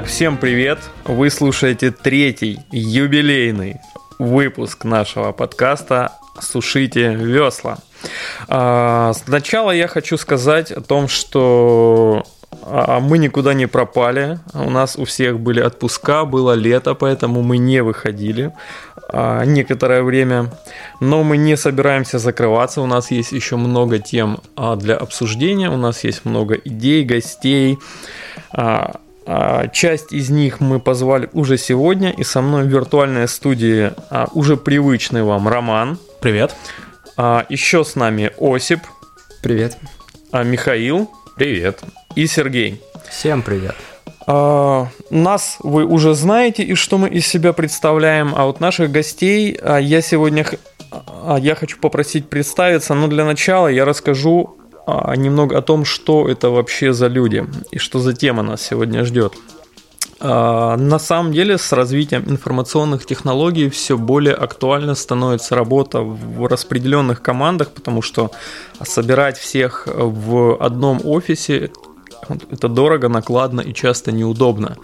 Так, всем привет! Вы слушаете третий юбилейный выпуск нашего подкаста «Сушите весла». А, сначала я хочу сказать о том, что а, мы никуда не пропали. У нас у всех были отпуска, было лето, поэтому мы не выходили а, некоторое время. Но мы не собираемся закрываться. У нас есть еще много тем для обсуждения. У нас есть много идей, гостей. А, часть из них мы позвали уже сегодня, и со мной в виртуальной студии а, уже привычный вам Роман. Привет. А, еще с нами Осип. Привет. Михаил. Привет. И Сергей. Всем привет. Нас вы уже знаете и что мы из себя представляем, а вот наших гостей я сегодня я хочу попросить представиться, но для начала я расскажу немного о том, что это вообще за люди и что за тема нас сегодня ждет. А, на самом деле с развитием информационных технологий все более актуально становится работа в распределенных командах, потому что собирать всех в одном офисе это дорого, накладно и часто неудобно.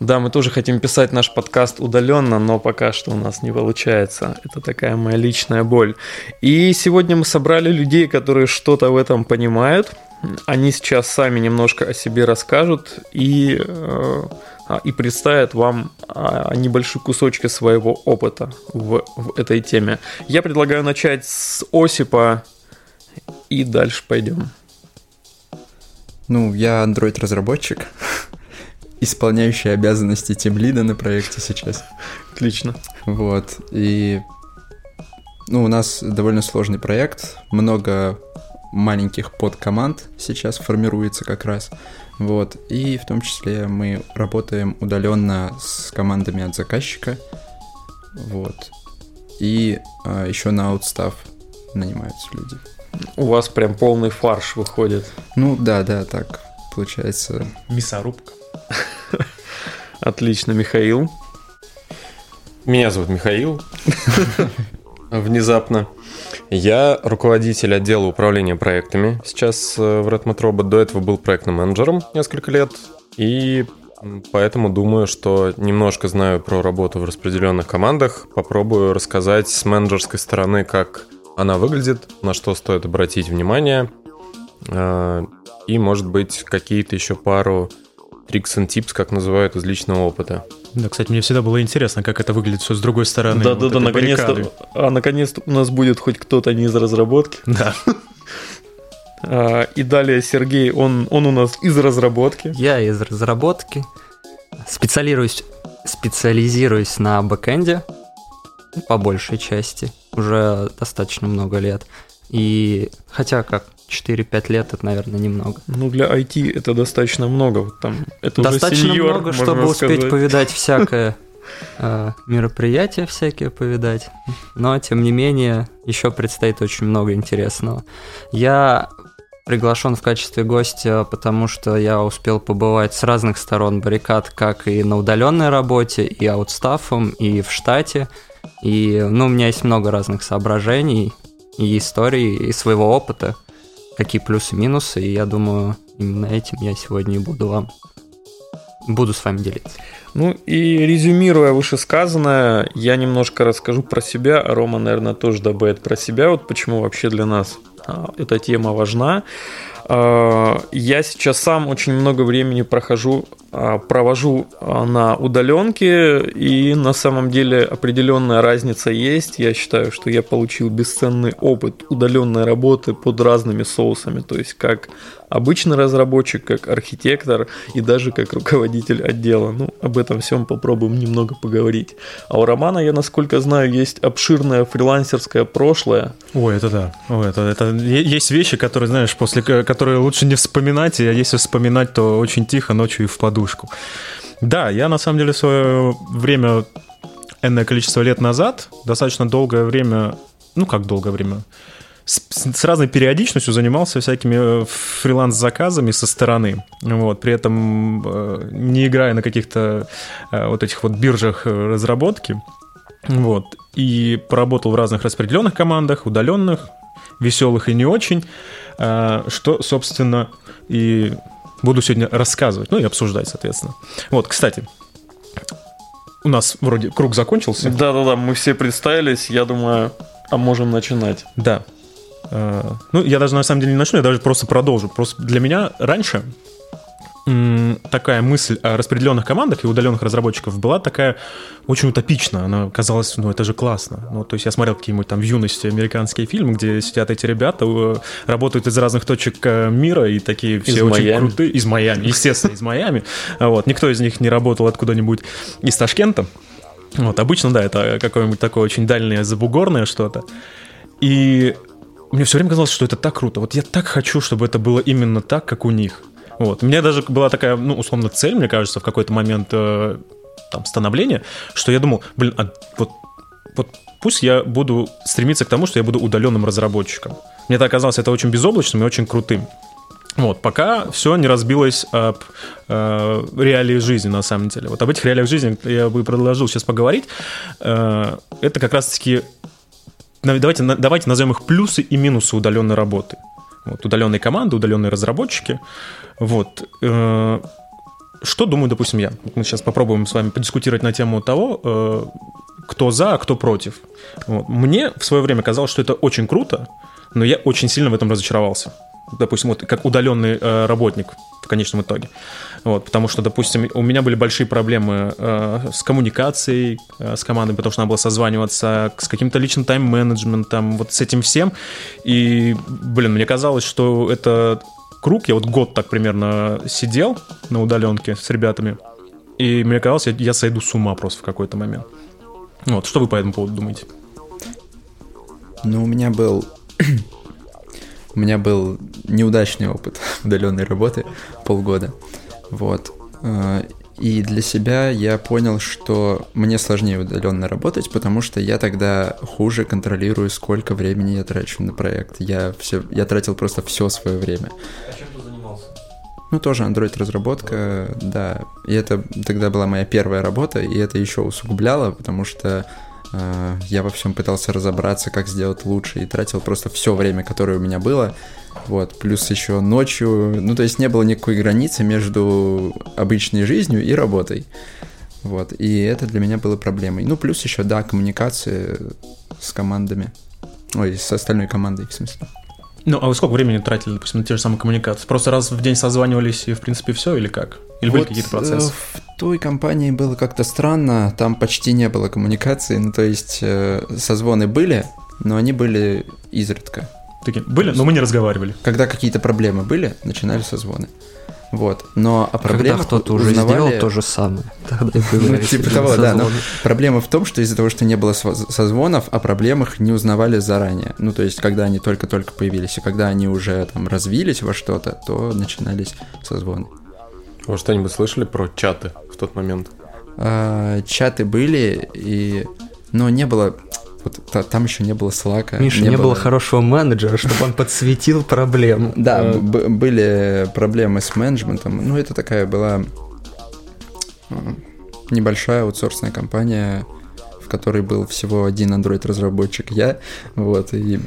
Да, мы тоже хотим писать наш подкаст удаленно, но пока что у нас не получается. Это такая моя личная боль. И сегодня мы собрали людей, которые что-то в этом понимают. Они сейчас сами немножко о себе расскажут и, э, и представят вам а, небольшие кусочки своего опыта в, в этой теме. Я предлагаю начать с Осипа и дальше пойдем. Ну, я Android-разработчик исполняющий обязанности тем лида на проекте сейчас. Отлично. Вот. И ну, у нас довольно сложный проект, много маленьких подкоманд сейчас формируется как раз. Вот. И в том числе мы работаем удаленно с командами от заказчика. Вот. И а, еще на аутстав нанимаются люди. У вас прям полный фарш выходит. Ну да, да, так получается. Мясорубка. Отлично, Михаил. Меня зовут Михаил. Внезапно. Я руководитель отдела управления проектами сейчас э, в Redmond Robot. До этого был проектным менеджером несколько лет. И поэтому думаю, что немножко знаю про работу в распределенных командах. Попробую рассказать с менеджерской стороны, как она выглядит, на что стоит обратить внимание. Э, и, может быть, какие-то еще пару Tricks and Tips, как называют, из личного опыта. Да, кстати, мне всегда было интересно, как это выглядит все с другой стороны. Да, вот да, да, наконец-то. А наконец-то у нас будет хоть кто-то не из разработки. Да. А, и далее Сергей, он, он у нас из разработки. Я из разработки. Специалируюсь, специализируюсь на бэкэнде по большей части. Уже достаточно много лет. И хотя как 4-5 лет это, наверное, немного. Ну, для IT это достаточно много. Вот там, это достаточно сеньор, много, чтобы сказать. успеть повидать всякое э, мероприятия всякие повидать. Но, тем не менее, еще предстоит очень много интересного. Я приглашен в качестве гостя, потому что я успел побывать с разных сторон баррикад, как и на удаленной работе, и аутстафом, и в штате. И, ну, у меня есть много разных соображений и историй, и своего опыта какие плюсы и минусы, и я думаю, именно этим я сегодня и буду вам буду с вами делиться. Ну и резюмируя вышесказанное, я немножко расскажу про себя, Рома, наверное, тоже добавит про себя, вот почему вообще для нас а, эта тема важна. А, я сейчас сам очень много времени прохожу, провожу на удаленке, и на самом деле определенная разница есть. Я считаю, что я получил бесценный опыт удаленной работы под разными соусами, то есть как обычный разработчик, как архитектор и даже как руководитель отдела. Ну, об этом всем попробуем немного поговорить. А у Романа, я насколько знаю, есть обширное фрилансерское прошлое. Ой, это да. Ой, это, это есть вещи, которые, знаешь, после которые лучше не вспоминать, а если вспоминать, то очень тихо ночью и в подушку. Да, я на самом деле свое время, энное количество лет назад, достаточно долгое время, ну как долгое время, с, с разной периодичностью занимался всякими э, фриланс-заказами со стороны. Вот, при этом э, не играя на каких-то э, вот этих вот биржах разработки. Вот, и поработал в разных распределенных командах, удаленных, веселых и не очень, что, собственно, и буду сегодня рассказывать, ну и обсуждать, соответственно. Вот, кстати, у нас вроде круг закончился. Да-да-да, мы все представились, я думаю, а можем начинать. Да. Э, ну, я даже на самом деле не начну, я даже просто продолжу. Просто для меня раньше такая мысль о распределенных командах и удаленных разработчиков была такая очень утопична. Она казалась, ну это же классно. Ну, то есть я смотрел какие-нибудь там в юности американские фильмы, где сидят эти ребята, работают из разных точек э, мира и такие все из очень Майами. крутые. Из Майами, естественно, из Майами. Вот. Никто из них не работал откуда-нибудь из Ташкента. Вот, обычно, да, это какое-нибудь такое очень дальнее забугорное что-то. И мне все время казалось, что это так круто. Вот я так хочу, чтобы это было именно так, как у них. Вот. У меня даже была такая, ну, условно, цель, мне кажется, в какой-то момент э, там, становления, что я думал, блин, а вот, вот пусть я буду стремиться к тому, что я буду удаленным разработчиком. Мне это оказалось это очень безоблачным и очень крутым. Вот, пока все не разбилось об э, реалии жизни, на самом деле. Вот об этих реалиях жизни я бы предложил сейчас поговорить. Э, это как раз-таки... Давайте, давайте назовем их плюсы и минусы удаленной работы. Вот, удаленные команды, удаленные разработчики. Вот. Э, что думаю, допустим, я? Мы сейчас попробуем с вами подискутировать на тему того, э, кто за, а кто против. Вот. Мне в свое время казалось, что это очень круто, но я очень сильно в этом разочаровался. Допустим, вот как удаленный э, работник в конечном итоге. Вот, потому что, допустим, у меня были большие проблемы э, с коммуникацией э, с командой, потому что надо было созваниваться с каким-то личным тайм-менеджментом, вот с этим всем. И, блин, мне казалось, что это круг. Я вот год так примерно сидел на удаленке с ребятами. И мне казалось, я, я сойду с ума просто в какой-то момент. Вот, что вы по этому поводу думаете? Ну, у меня был... у меня был неудачный опыт удаленной работы полгода. Вот. Э, и для себя я понял, что мне сложнее удаленно работать, потому что я тогда хуже контролирую, сколько времени я трачу на проект. Я, все, я тратил просто все свое время. А чем ты занимался? Ну, тоже Android-разработка, да. И это тогда была моя первая работа, и это еще усугубляло, потому что я во всем пытался разобраться, как сделать лучше, и тратил просто все время, которое у меня было, вот, плюс еще ночью, ну, то есть не было никакой границы между обычной жизнью и работой. Вот, и это для меня было проблемой. Ну, плюс еще, да, коммуникации с командами. Ой, с остальной командой, в смысле. Ну, а вы сколько времени тратили, допустим, на те же самые коммуникации? Просто раз в день созванивались и, в принципе, все, или как? Или вот были какие-то процессы? Э, в той компании было как-то странно, там почти не было коммуникации, ну, то есть э, созвоны были, но они были изредка. Такие, были, но мы не разговаривали. Когда какие-то проблемы были, начинали созвоны. Вот. Но о проблемах Когда кто-то уже узнавали... сделал то же самое. Тогда ну, типа того, да. Но проблема в том, что из-за того, что не было созвонов, о проблемах не узнавали заранее. Ну, то есть, когда они только-только появились, и когда они уже там развились во что-то, то начинались созвоны. Вы что-нибудь слышали про чаты в тот момент? А, чаты были, и... но не было вот там еще не было слака. Миша, не, не было... было хорошего менеджера, чтобы он подсветил проблему. Да, э, были проблемы с менеджментом. Ну, это такая была небольшая аутсорсная компания, в которой был всего один Android-разработчик я, вот, и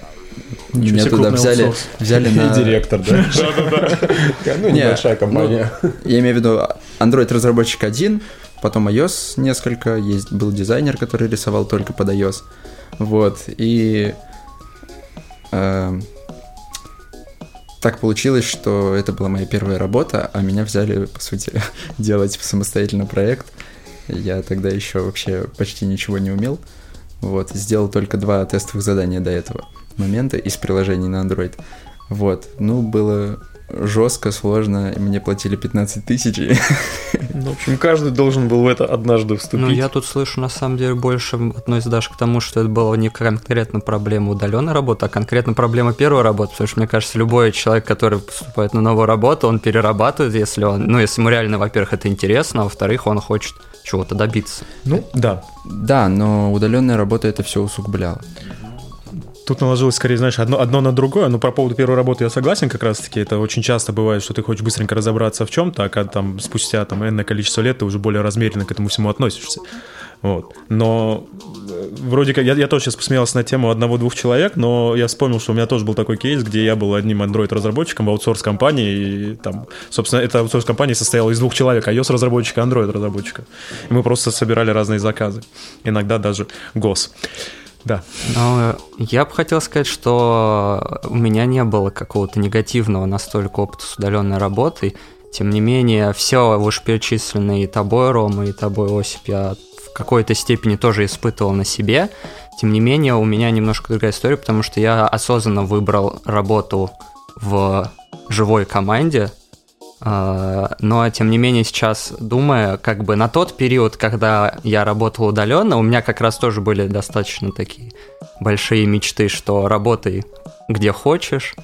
Ничего меня туда взяли, взяли на... директор, да? Да-да-да. Ну, небольшая ну, компания. Я имею в виду Android-разработчик один, потом iOS несколько, есть был дизайнер, который рисовал только под iOS. Вот, и э, так получилось, что это была моя первая работа, а меня взяли, по сути, делать самостоятельно проект. Я тогда еще вообще почти ничего не умел. Вот, сделал только два тестовых задания до этого момента из приложений на Android. Вот, ну, было жестко, сложно, и мне платили 15 тысяч. Ну, в общем, каждый должен был в это однажды вступить. Ну, я тут слышу, на самом деле, больше относится даже к тому, что это была не конкретно проблема удаленной работы, а конкретно проблема первой работы, потому что, мне кажется, любой человек, который поступает на новую работу, он перерабатывает, если он, ну, если ему реально, во-первых, это интересно, а во-вторых, он хочет чего-то добиться. Ну, да. Да, но удаленная работа это все усугубляло. Тут наложилось скорее, знаешь, одно, одно на другое. Но по поводу первой работы я согласен как раз-таки. Это очень часто бывает, что ты хочешь быстренько разобраться в чем-то, а там спустя там энное количество лет ты уже более размеренно к этому всему относишься. Вот. Но э, вроде как, я, я тоже сейчас посмеялся на тему одного-двух человек, но я вспомнил, что у меня тоже был такой кейс, где я был одним Android-разработчиком в аутсорс-компании, и там, собственно, эта аутсорс-компания состояла из двух человек, iOS-разработчика, Android-разработчика. И мы просто собирали разные заказы, иногда даже гос. Да. Но я бы хотел сказать, что у меня не было какого-то негативного настолько опыта с удаленной работой. Тем не менее, все вышеперечисленное и тобой, Рома, и тобой, Осип, я в какой-то степени тоже испытывал на себе. Тем не менее, у меня немножко другая история, потому что я осознанно выбрал работу в живой команде, но, тем не менее, сейчас думая, как бы на тот период, когда я работал удаленно, у меня как раз тоже были достаточно такие большие мечты, что работай где хочешь,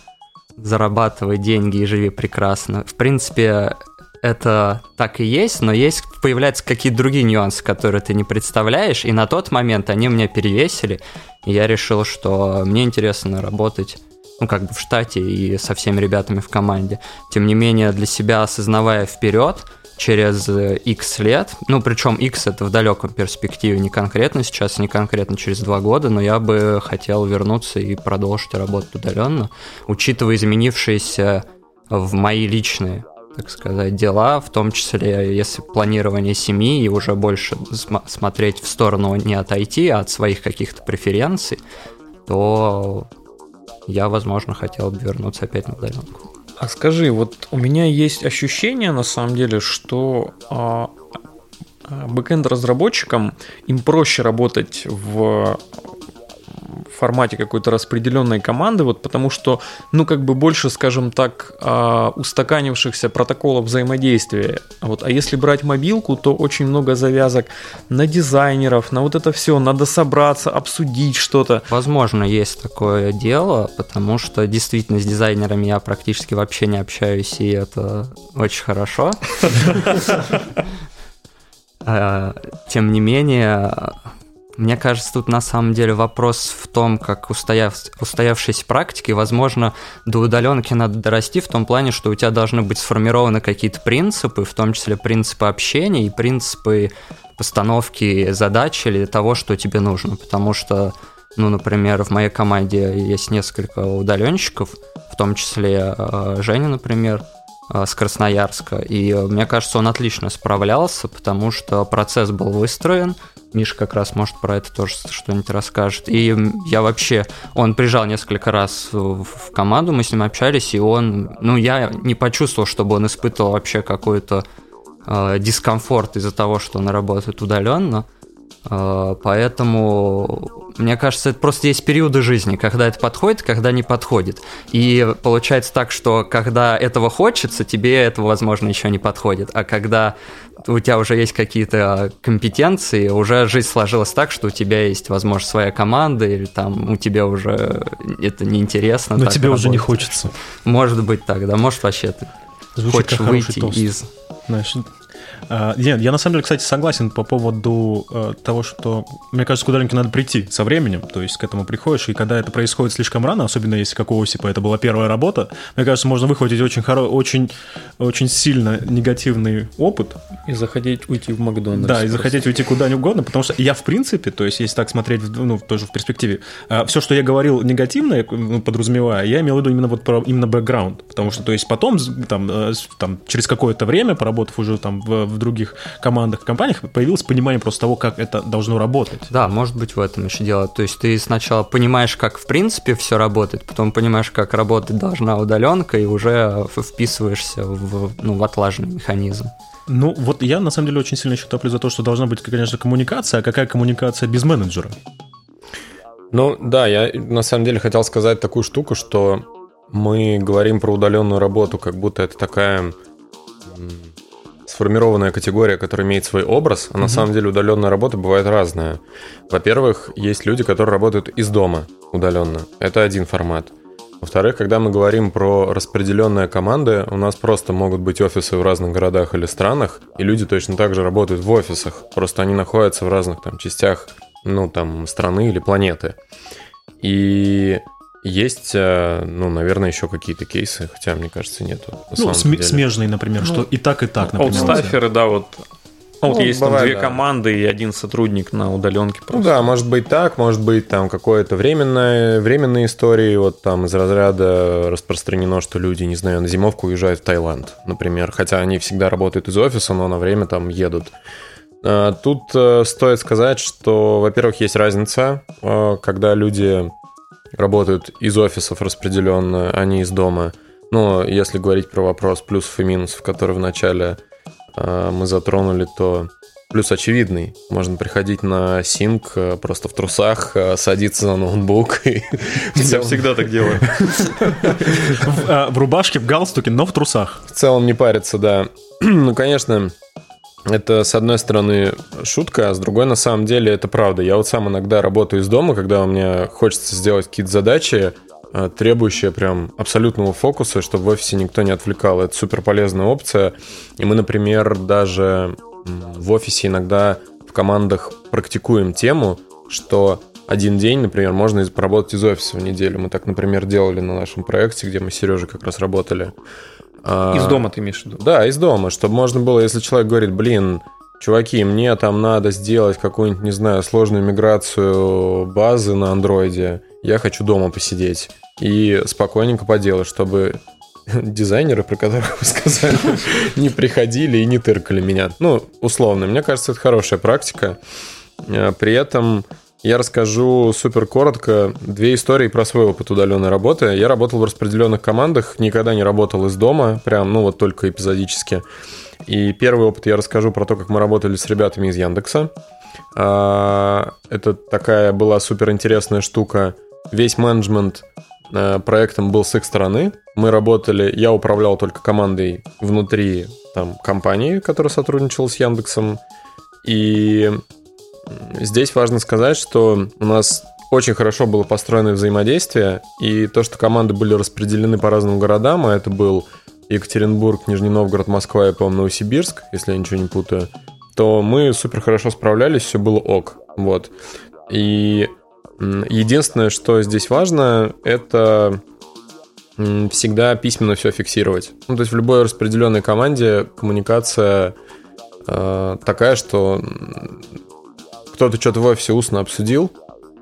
зарабатывай деньги и живи прекрасно. В принципе, это так и есть, но есть появляются какие-то другие нюансы, которые ты не представляешь, и на тот момент они меня перевесили, и я решил, что мне интересно работать ну, как бы в штате и со всеми ребятами в команде. Тем не менее, для себя осознавая вперед, через X лет, ну, причем X это в далеком перспективе, не конкретно сейчас, не конкретно через два года, но я бы хотел вернуться и продолжить работать удаленно, учитывая изменившиеся в мои личные так сказать, дела, в том числе, если планирование семьи и уже больше см- смотреть в сторону не от IT, а от своих каких-то преференций, то я, возможно, хотел бы вернуться опять на удаленку. А скажи, вот у меня есть ощущение, на самом деле, что а, а бэкенд разработчикам им проще работать в формате какой-то распределенной команды, вот потому что, ну, как бы больше, скажем так, а, устаканившихся протоколов взаимодействия. Вот, а если брать мобилку, то очень много завязок на дизайнеров, на вот это все, надо собраться, обсудить что-то. Возможно, есть такое дело, потому что действительно с дизайнерами я практически вообще не общаюсь, и это очень хорошо. А, тем не менее, мне кажется, тут на самом деле вопрос в том, как устояв, устоявшейся практики, возможно, до удаленки надо дорасти в том плане, что у тебя должны быть сформированы какие-то принципы, в том числе принципы общения и принципы постановки задач или того, что тебе нужно. Потому что, ну, например, в моей команде есть несколько удаленщиков, в том числе э, Женя, например, с Красноярска. И мне кажется, он отлично справлялся, потому что процесс был выстроен, Миша как раз может про это тоже что-нибудь расскажет. И я вообще, он приезжал несколько раз в команду, мы с ним общались, и он, ну, я не почувствовал, чтобы он испытывал вообще какой-то э, дискомфорт из-за того, что он работает удаленно. Э, поэтому мне кажется, это просто есть периоды жизни, когда это подходит, когда не подходит. И получается так, что когда этого хочется, тебе этого, возможно, еще не подходит. А когда у тебя уже есть какие-то компетенции, уже жизнь сложилась так, что у тебя есть, возможно, своя команда, или там у тебя уже это неинтересно. Но тебе работать. уже не хочется. Может быть так, да, может вообще ты Звучит хочешь выйти тост. из... А, нет, я на самом деле, кстати, согласен по поводу э, того, что, мне кажется, к удаленке надо прийти со временем, то есть к этому приходишь, и когда это происходит слишком рано, особенно если как у Осипа это была первая работа, мне кажется, можно выхватить очень, хоро... очень, очень сильно негативный опыт. И захотеть уйти в Макдональдс. Да, и захотеть уйти куда нибудь угодно, потому что я, в принципе, то есть если так смотреть, ну, тоже в перспективе, э, все, что я говорил негативное, ну, подразумевая, я имел в виду именно вот про именно бэкграунд, потому что, то есть потом, там, э, там через какое-то время, поработав уже там в в других командах и компаниях появилось понимание просто того, как это должно работать. Да, может быть в этом еще дело. То есть ты сначала понимаешь, как в принципе все работает, потом понимаешь, как работать должна удаленка, и уже вписываешься в, ну, в отлаженный механизм. Ну, вот я на самом деле очень сильно еще топлю за то, что должна быть, конечно, коммуникация, а какая коммуникация без менеджера? Ну, да, я на самом деле хотел сказать такую штуку, что мы говорим про удаленную работу, как будто это такая сформированная категория, которая имеет свой образ, а угу. на самом деле удаленная работа бывает разная. Во-первых, есть люди, которые работают из дома удаленно. Это один формат. Во-вторых, когда мы говорим про распределенные команды, у нас просто могут быть офисы в разных городах или странах, и люди точно так же работают в офисах, просто они находятся в разных там частях, ну, там, страны или планеты. И есть, э, ну, наверное, еще какие-то кейсы, хотя, мне кажется, нету. Ну, см- смежные, например, ну, что и так, и так, например. Аутстаферы, да, вот Ну, вот Ну, есть там бывает, две да. команды и один сотрудник на удаленке. Ну просто. да, может быть так, может быть там какое-то временное, временные истории, вот там из разряда распространено, что люди, не знаю, на зимовку уезжают в Таиланд, например, хотя они всегда работают из офиса, но на время там едут. А, Тут э, стоит сказать, что, во-первых, есть разница, э, когда люди работают из офисов распределенно, а не из дома. Но если говорить про вопрос плюсов и минусов, который вначале э, мы затронули, то плюс очевидный. Можно приходить на синк э, просто в трусах, э, садиться за ноутбук и в Я всегда так делаю. В, а, в рубашке, в галстуке, но в трусах. в целом не париться, да. ну, конечно, это, с одной стороны, шутка, а с другой, на самом деле, это правда. Я вот сам иногда работаю из дома, когда у меня хочется сделать какие-то задачи, э, требующие прям абсолютного фокуса, чтобы в офисе никто не отвлекал. Это супер полезная опция. И мы, например, даже в офисе иногда в командах практикуем тему, что один день, например, можно поработать из офиса в неделю. Мы так, например, делали на нашем проекте, где мы с Сережей как раз работали. А, Из дома ты имеешь в виду? да, из дома, чтобы можно было, если человек говорит, блин, чуваки, мне там надо сделать какую-нибудь, не знаю, сложную миграцию базы на андроиде, я хочу дома посидеть и спокойненько поделать, чтобы дизайнеры, про которых вы сказали, не приходили и не тыркали меня. Ну, условно, мне кажется, это хорошая практика. Э, При этом я расскажу супер коротко две истории про свой опыт удаленной работы. Я работал в распределенных командах, никогда не работал из дома, прям, ну вот только эпизодически. И первый опыт я расскажу про то, как мы работали с ребятами из Яндекса. А, Это такая была супер интересная штука. Весь менеджмент э, проектом был с их стороны. Мы работали, я управлял только командой внутри там, компании, которая сотрудничала с Яндексом. И Здесь важно сказать, что у нас очень хорошо было построено взаимодействие, и то, что команды были распределены по разным городам, а это был Екатеринбург, Нижний Новгород, Москва и, по-моему, Новосибирск, если я ничего не путаю, то мы супер хорошо справлялись, все было ок. Вот. И единственное, что здесь важно, это всегда письменно все фиксировать. Ну, то есть в любой распределенной команде коммуникация э, такая, что кто-то что-то в офисе устно обсудил,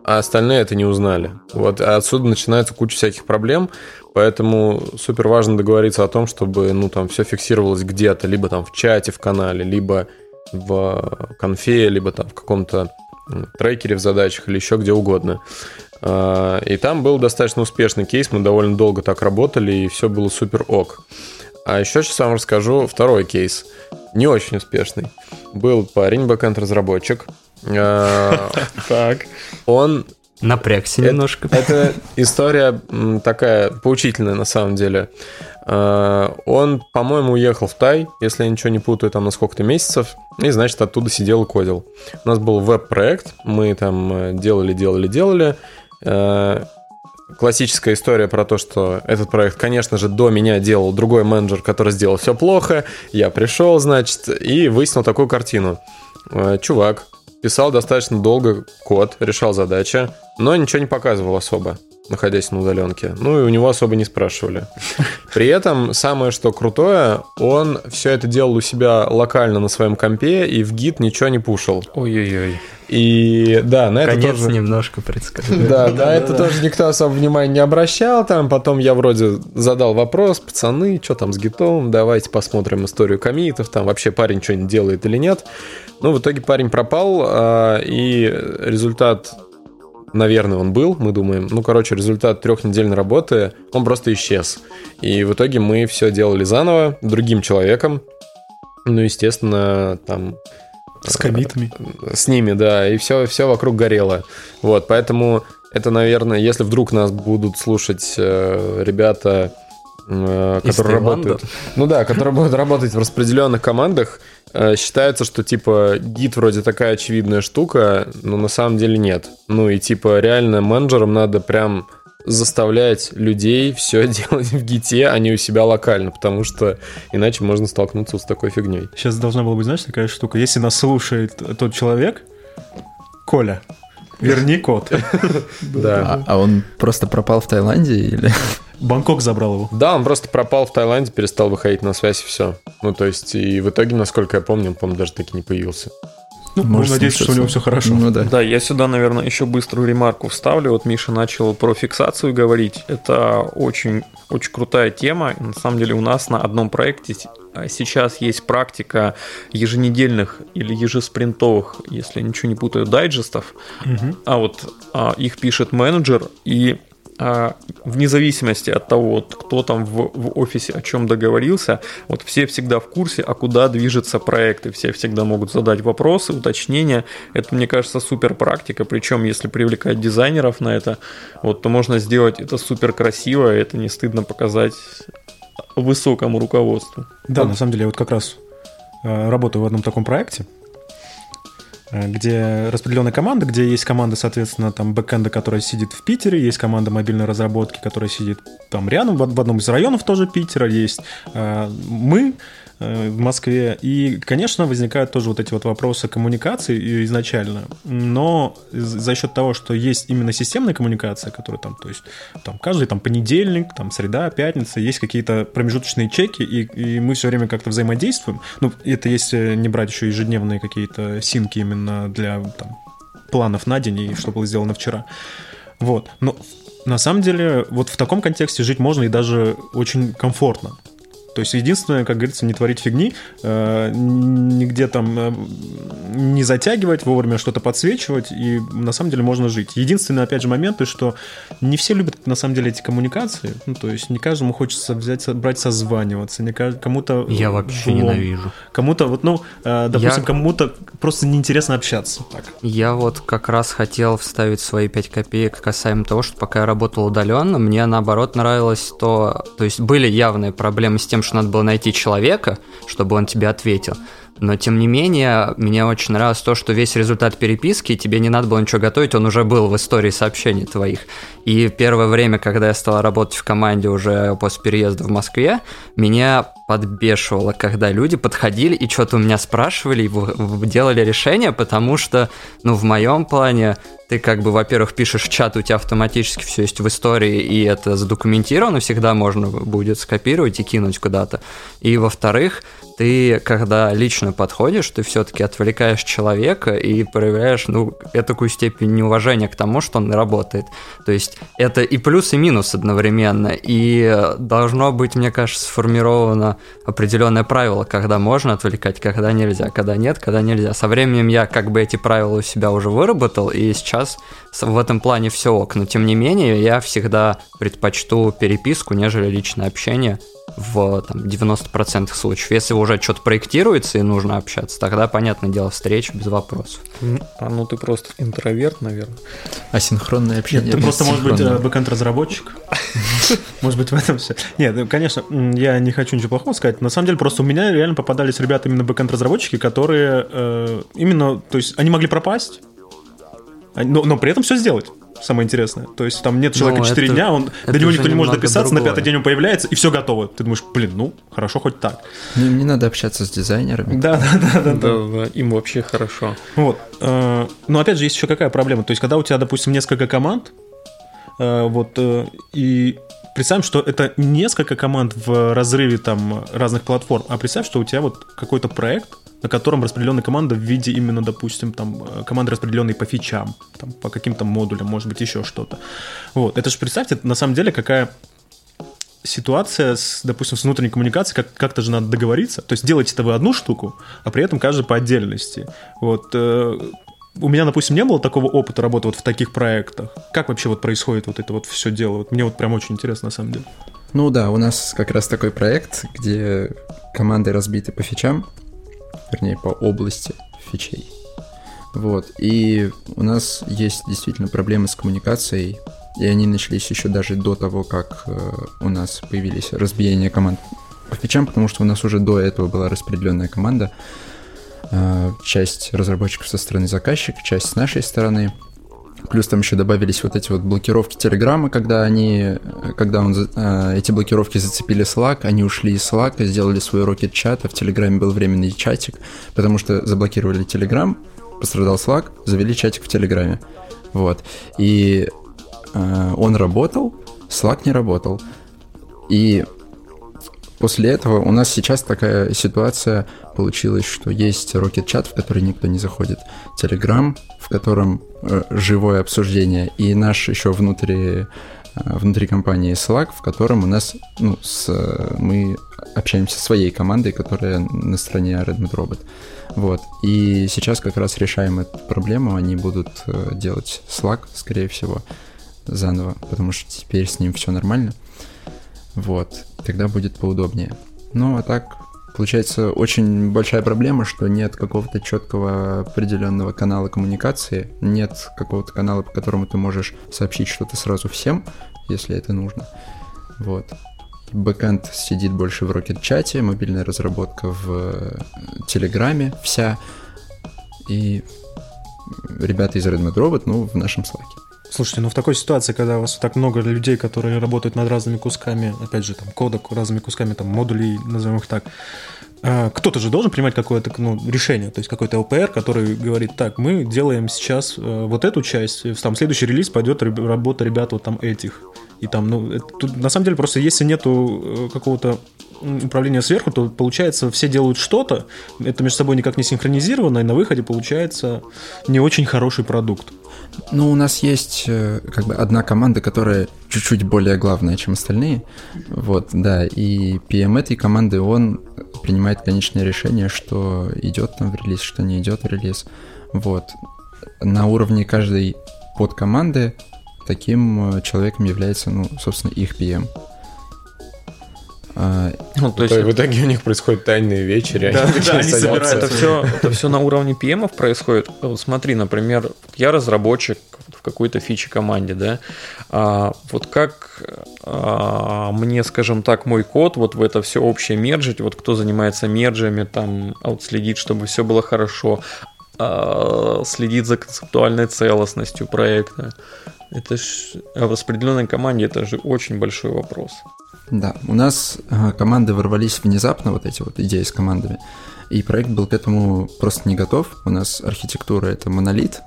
а остальные это не узнали. Вот, а отсюда начинается куча всяких проблем, поэтому супер важно договориться о том, чтобы, ну, там, все фиксировалось где-то, либо там в чате в канале, либо в конфе, либо там в каком-то трекере в задачах или еще где угодно. А, И там был достаточно успешный кейс, мы довольно долго так работали, и все было супер ок. А еще сейчас вам расскажу второй кейс, не очень успешный. Был парень, бэкэнд-разработчик, Так. он Напрягся немножко. это история такая поучительная на самом деле. А, Он, по-моему, уехал в Тай, если я ничего не путаю, там на сколько-то месяцев, и, значит, оттуда сидел и кодил. У нас был веб-проект, мы там э, делали, делали, делали. Э, Классическая история про то, что этот проект, конечно же, до меня делал другой менеджер, который сделал все плохо. Я пришел, значит, и выяснил такую картину. Э, Чувак писал достаточно долго код, решал задачи, но ничего не показывал особо, находясь на удаленке. Ну и у него особо не спрашивали. При этом самое что крутое, он все это делал у себя локально на своем компе и в гид ничего не пушил. Ой-ой-ой. И да, на это Конец тоже... немножко предсказуем. Да, да, это тоже никто особо внимания не обращал. Там потом я вроде задал вопрос, пацаны, что там с гитом, давайте посмотрим историю комитов, там вообще парень что-нибудь делает или нет. Ну, в итоге парень пропал, а, и результат, наверное, он был, мы думаем. Ну, короче, результат трехнедельной работы, он просто исчез. И в итоге мы все делали заново, другим человеком. Ну, естественно, там С комитами. с ними, да, и все, все вокруг горело. Вот, поэтому это, наверное, если вдруг нас будут слушать э, ребята, э, Из которые Таиланда? работают, ну да, которые будут работать в распределенных командах, э, считается, что типа гид вроде такая очевидная штука, но на самом деле нет. Ну и типа реально менеджерам надо прям заставлять людей все делать в гите, а не у себя локально, потому что иначе можно столкнуться с такой фигней. Сейчас должна была быть, знаешь, такая штука. Если нас слушает тот человек, Коля, верни код. Да. А, а он просто пропал в Таиланде или? Бангкок забрал его. Да, он просто пропал в Таиланде, перестал выходить на связь и все. Ну, то есть, и в итоге, насколько я помню, он, по-моему, даже таки не появился. Ну, Может можно надеяться, что у него все хорошо. Ну да. Да, я сюда, наверное, еще быструю ремарку вставлю. Вот Миша начал про фиксацию говорить. Это очень, очень крутая тема. На самом деле у нас на одном проекте а, сейчас есть практика еженедельных или ежеспринтовых, если я ничего не путаю, дайджестов. Мгм. А вот а, их пишет менеджер, и вне зависимости от того, вот, кто там в, в офисе о чем договорился, вот все всегда в курсе, а куда движется проект, и все всегда могут задать вопросы, уточнения. Это, мне кажется, супер практика, причем если привлекать дизайнеров на это, вот, то можно сделать это супер красиво, и это не стыдно показать высокому руководству. Да, на самом деле, я вот как раз э, работаю в одном таком проекте, где распределенная команда, где есть команда, соответственно, там бэкэнда, которая сидит в Питере, есть команда мобильной разработки, которая сидит там рядом, в, в одном из районов тоже Питера, есть. Э, мы э, в Москве. И, конечно, возникают тоже вот эти вот вопросы коммуникации изначально, но за счет того, что есть именно системная коммуникация, которая там, то есть там каждый там понедельник, там среда, пятница, есть какие-то промежуточные чеки, и, и мы все время как-то взаимодействуем. Ну, это если не брать еще ежедневные какие-то синки именно для там, планов на день и что было сделано вчера. Вот. Но на самом деле вот в таком контексте жить можно и даже очень комфортно. То есть единственное, как говорится, не творить фигни, э, нигде там э, не затягивать, вовремя что-то подсвечивать, и на самом деле можно жить. Единственный, опять же, момент, и что не все любят на самом деле эти коммуникации, ну, то есть не каждому хочется взять, брать, созваниваться, не кажд- кому-то... Я вообще влом, ненавижу. Кому-то, вот, ну, э, допустим, Я- кому-то просто неинтересно общаться. Так. Я вот как раз хотел вставить свои 5 копеек касаемо того, что пока я работал удаленно, мне наоборот нравилось то, то есть были явные проблемы с тем, что надо было найти человека, чтобы он тебе ответил. Но тем не менее, мне очень нравилось то, что весь результат переписки, тебе не надо было ничего готовить, он уже был в истории сообщений твоих. И первое время, когда я стал работать в команде уже после переезда в Москве, меня подбешивало, когда люди подходили и что-то у меня спрашивали и делали решение, потому что, ну, в моем плане, ты как бы, во-первых, пишешь в чат, у тебя автоматически все есть в истории, и это задокументировано, всегда можно будет скопировать и кинуть куда-то. И, во-вторых, ты, когда лично подходишь, ты все-таки отвлекаешь человека и проявляешь, ну, такую степень неуважения к тому, что он работает. То есть это и плюс, и минус одновременно. И должно быть, мне кажется, сформировано определенное правило, когда можно отвлекать, когда нельзя, когда нет, когда нельзя. Со временем я как бы эти правила у себя уже выработал, и сейчас в этом плане все ок. Но тем не менее, я всегда предпочту переписку, нежели личное общение в там, 90% случаев. Если уже что-то проектируется и нужно общаться, тогда, понятное дело, встреча без вопросов. А ну ты просто интроверт, наверное. Асинхронное общение. Нет, ты просто, может быть, э, бэкэнд-разработчик. Может быть, в этом все. Нет, ну, конечно, я не хочу ничего плохого сказать. На самом деле, просто у меня реально попадались ребята именно бэкэнд-разработчики, которые э, именно, то есть, они могли пропасть, а- но, но при этом все сделать. Самое интересное. То есть там нет человека Ну, 4 это- дня, он, это до него никто не может дописаться, на другое. пятый день он появляется, и все готово. Ты думаешь, блин, ну, хорошо хоть так. Ну, им не надо общаться с дизайнерами. Да, да, да, да. Да, да, им вообще хорошо. Вот. э, Но опять же, есть еще какая проблема. То есть, когда у тебя, допустим, несколько команд, э, вот, э, и представим, что это несколько команд в разрыве там разных платформ, а представь, что у тебя вот какой-то проект, на котором распределенная команда в виде именно, допустим, там э, команды распределенные по фичам, там, по каким-то модулям, может быть, еще что-то. Вот. Это же представьте, на самом деле, какая ситуация, с, допустим, с внутренней коммуникацией, как, как-то же надо договориться. То есть делаете это вы одну штуку, а при этом каждый по отдельности. Вот. э, у меня, допустим, не было такого опыта работы вот в таких проектах. Как вообще вот происходит вот это вот все дело? Вот мне вот прям очень интересно, на самом деле. Ну да, у нас как раз такой проект, где команды разбиты по фичам, вернее, по области фичей. Вот. И у нас есть действительно проблемы с коммуникацией, и они начались еще даже до того, как э, у нас появились разбиения команд по фичам, потому что у нас уже до этого была распределенная команда. Э, часть разработчиков со стороны заказчика, часть с нашей стороны. Плюс там еще добавились вот эти вот блокировки Телеграма, когда они, когда он, э, эти блокировки зацепили Slack, они ушли из Slack, сделали свой Rocket чат, а в Телеграме был временный чатик, потому что заблокировали Телеграм, пострадал Slack, завели чатик в Телеграме. Вот. И э, он работал, Slack не работал. И после этого у нас сейчас такая ситуация получилась, что есть Rocket Chat, в который никто не заходит, Telegram, в котором э, живое обсуждение, и наш еще внутри Э, внутри компании Slack, в котором у нас, ну, с, мы общаемся со своей командой, которая на стороне Redmond Robot. Вот. И сейчас как раз решаем эту проблему. Они будут э, делать Slack, скорее всего, заново, потому что теперь с ним все нормально. Вот. Тогда будет поудобнее. Ну, а так, Получается, очень большая проблема, что нет какого-то четкого определенного канала коммуникации, нет какого-то канала, по которому ты можешь сообщить что-то сразу всем, если это нужно. Вот. Бэкэнд сидит больше в Rocket-чате, мобильная разработка в э, Телеграме вся, и ребята из Redmond Robot, ну, в нашем слаке. Слушайте, ну в такой ситуации, когда у вас так много людей, которые работают над разными кусками, опять же, там, кода, разными кусками, там, модулей, назовем их так, а, кто-то же должен принимать какое-то ну, решение, то есть какой-то ЛПР, который говорит, так, мы делаем сейчас э, вот эту часть, там следующий релиз пойдет работа ребят вот там этих. И там, ну, это, тут, на самом деле просто если нету э, какого-то управления сверху, то получается все делают что-то, это между собой никак не синхронизировано, и на выходе получается не очень хороший продукт. Ну, у нас есть э, как бы одна команда, которая чуть-чуть более главная, чем остальные. Вот, да, и PM этой команды, он принимает конечное решение, что идет там в релиз, что не идет в релиз. Вот. На уровне каждой подкоманды таким э, человеком является, ну, собственно, их PM. А, ну, то есть в итоге у них происходят тайные вечери, да, они, да, они собираются. Это все, это все на уровне PM происходит. Вот смотри, например, я разработчик в какой-то фичи команде, да, а, вот как а, мне, скажем так, мой код вот в это все общее мержить, вот кто занимается мерджами, там, а вот следит, чтобы все было хорошо, а, следит за концептуальной целостностью проекта. Это ж в распределенной команде это же очень большой вопрос. Да, у нас э, команды ворвались внезапно, вот эти вот идеи с командами, и проект был к этому просто не готов. У нас архитектура — это монолит,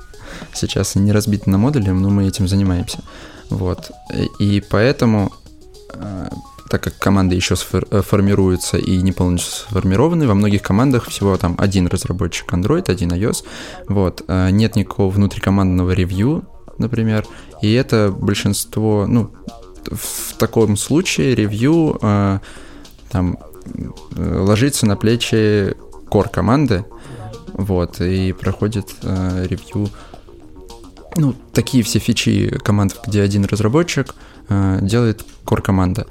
сейчас не разбит на модули, но мы этим занимаемся. Вот. И поэтому, э, так как команды еще э, формируются и не полностью сформированы, во многих командах всего там один разработчик Android, один iOS, вот, нет никакого внутрикомандного ревью, например, и это большинство, ну, в таком случае ревью э, там э, ложится на плечи кор команды, вот, и проходит э, ревью. Ну, такие все фичи команд, где один разработчик делает кор команда.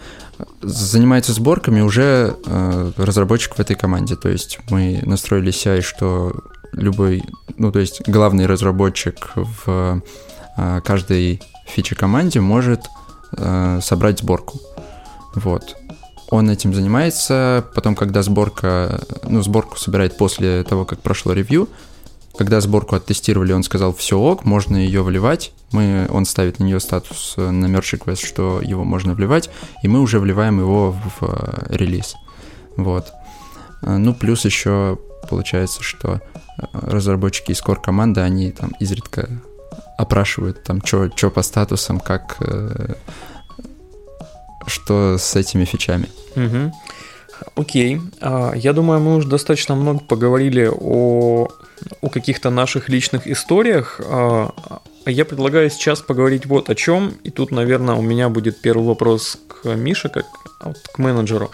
Занимается сборками уже э, разработчик в этой команде. То есть мы настроили CI, что любой, ну, то есть главный разработчик в э, каждой фичи команде может э, собрать сборку. Вот. Он этим занимается, потом, когда сборка, ну, сборку собирает после того, как прошло ревью, когда сборку оттестировали, он сказал, все ок, можно ее вливать. Мы, он ставит на нее статус на merge request, что его можно вливать, и мы уже вливаем его в э, релиз. Вот. Э, ну, плюс еще получается, что э, разработчики из core команды, они там изредка опрашивают там, что по статусам, как, э, что с этими фичами. Угу. Окей. А, я думаю, мы уже достаточно много поговорили о, о каких-то наших личных историях. А, я предлагаю сейчас поговорить вот о чем. И тут, наверное, у меня будет первый вопрос к Мише, как вот, к менеджеру.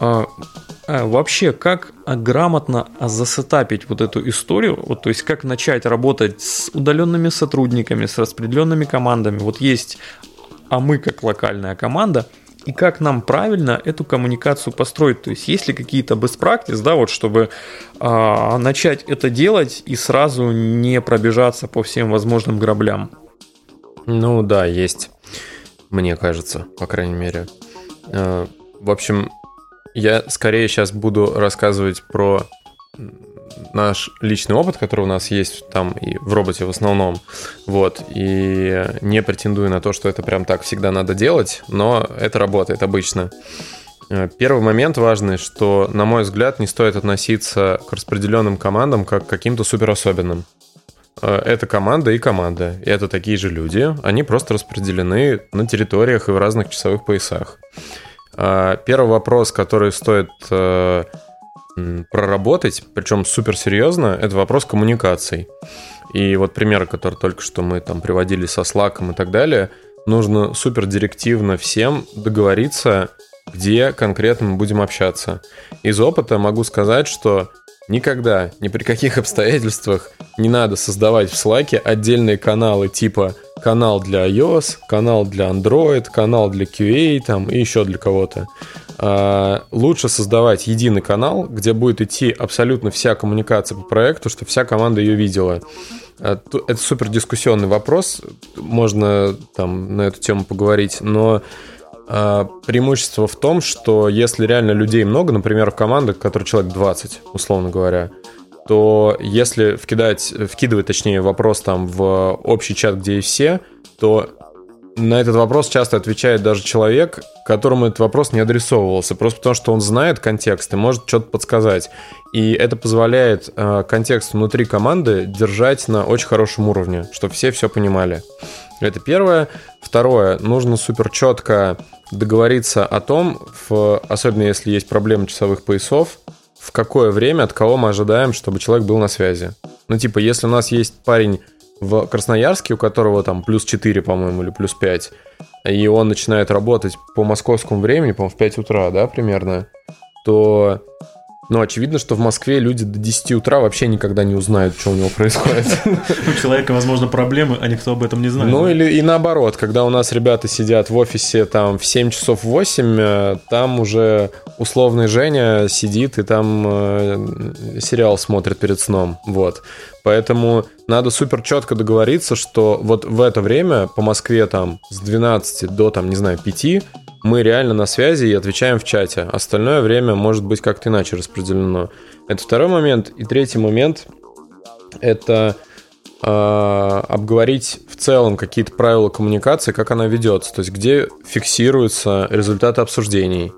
А, а, вообще, как грамотно засетапить вот эту историю, вот, то есть как начать работать с удаленными сотрудниками, с распределенными командами. Вот есть, а мы как локальная команда, и как нам правильно эту коммуникацию построить. То есть есть ли какие-то best practice, да, вот чтобы а, начать это делать и сразу не пробежаться по всем возможным граблям. Ну да, есть, мне кажется, по крайней мере. Э, в общем, я скорее сейчас буду рассказывать про наш личный опыт, который у нас есть там и в роботе в основном. Вот. И не претендую на то, что это прям так всегда надо делать, но это работает обычно. Э, первый момент важный, что, на мой взгляд, не стоит относиться к распределенным командам как к каким-то суперособенным. э, это команда и команда. И это такие же люди. Они просто распределены на территориях и в разных часовых поясах. А, первый вопрос, который стоит э, проработать, причем супер серьезно, это вопрос коммуникаций. И вот примеры, которые только что мы там приводили со Slack и так далее, нужно супер директивно всем договориться, где конкретно мы будем общаться. Из опыта могу сказать, что никогда, ни при каких обстоятельствах не надо создавать в Slack отдельные каналы типа канал для iOS, канал для Android, канал для QA там, и еще для кого-то. А, лучше создавать единый канал, где будет идти абсолютно вся коммуникация по проекту, чтобы вся команда ее видела. А, это супер дискуссионный вопрос, можно там на эту тему поговорить, но преимущество в том, что если реально людей много, например, в командах, который человек 20, условно говоря, то если вкидать, вкидывать, точнее, вопрос там в общий чат, где и все, то на этот вопрос часто отвечает даже человек, которому этот вопрос не адресовывался, просто потому что он знает контекст и может что-то подсказать. И это позволяет э, контекст внутри команды держать на очень хорошем уровне, чтобы все все понимали. Это первое. Второе, нужно супер четко договориться о том, в, особенно если есть проблемы часовых поясов, в какое время, от кого мы ожидаем, чтобы человек был на связи. Ну, типа, если у нас есть парень в Красноярске, у которого там плюс 4, по-моему, или плюс 5, и он начинает работать по московскому времени, по-моему, в 5 утра, да, примерно, то ну, очевидно, что в Москве люди до 10 утра вообще никогда не узнают, что у него происходит. У человека, возможно, проблемы, а никто об этом не знает. Ну, или и наоборот, когда у нас ребята сидят в офисе там в 7 часов 8, э, там уже условный Женя сидит и там э, сериал смотрит перед сном. Вот. Поэтому надо супер четко договориться, что вот в это время по Москве там с 12 до, там, не знаю, 5 мы реально на связи и отвечаем в чате. Остальное время может быть как-то иначе распределено. Это второй момент. И третий момент — это э, обговорить в целом какие-то правила коммуникации, как она ведется, то есть где фиксируются результаты обсуждений.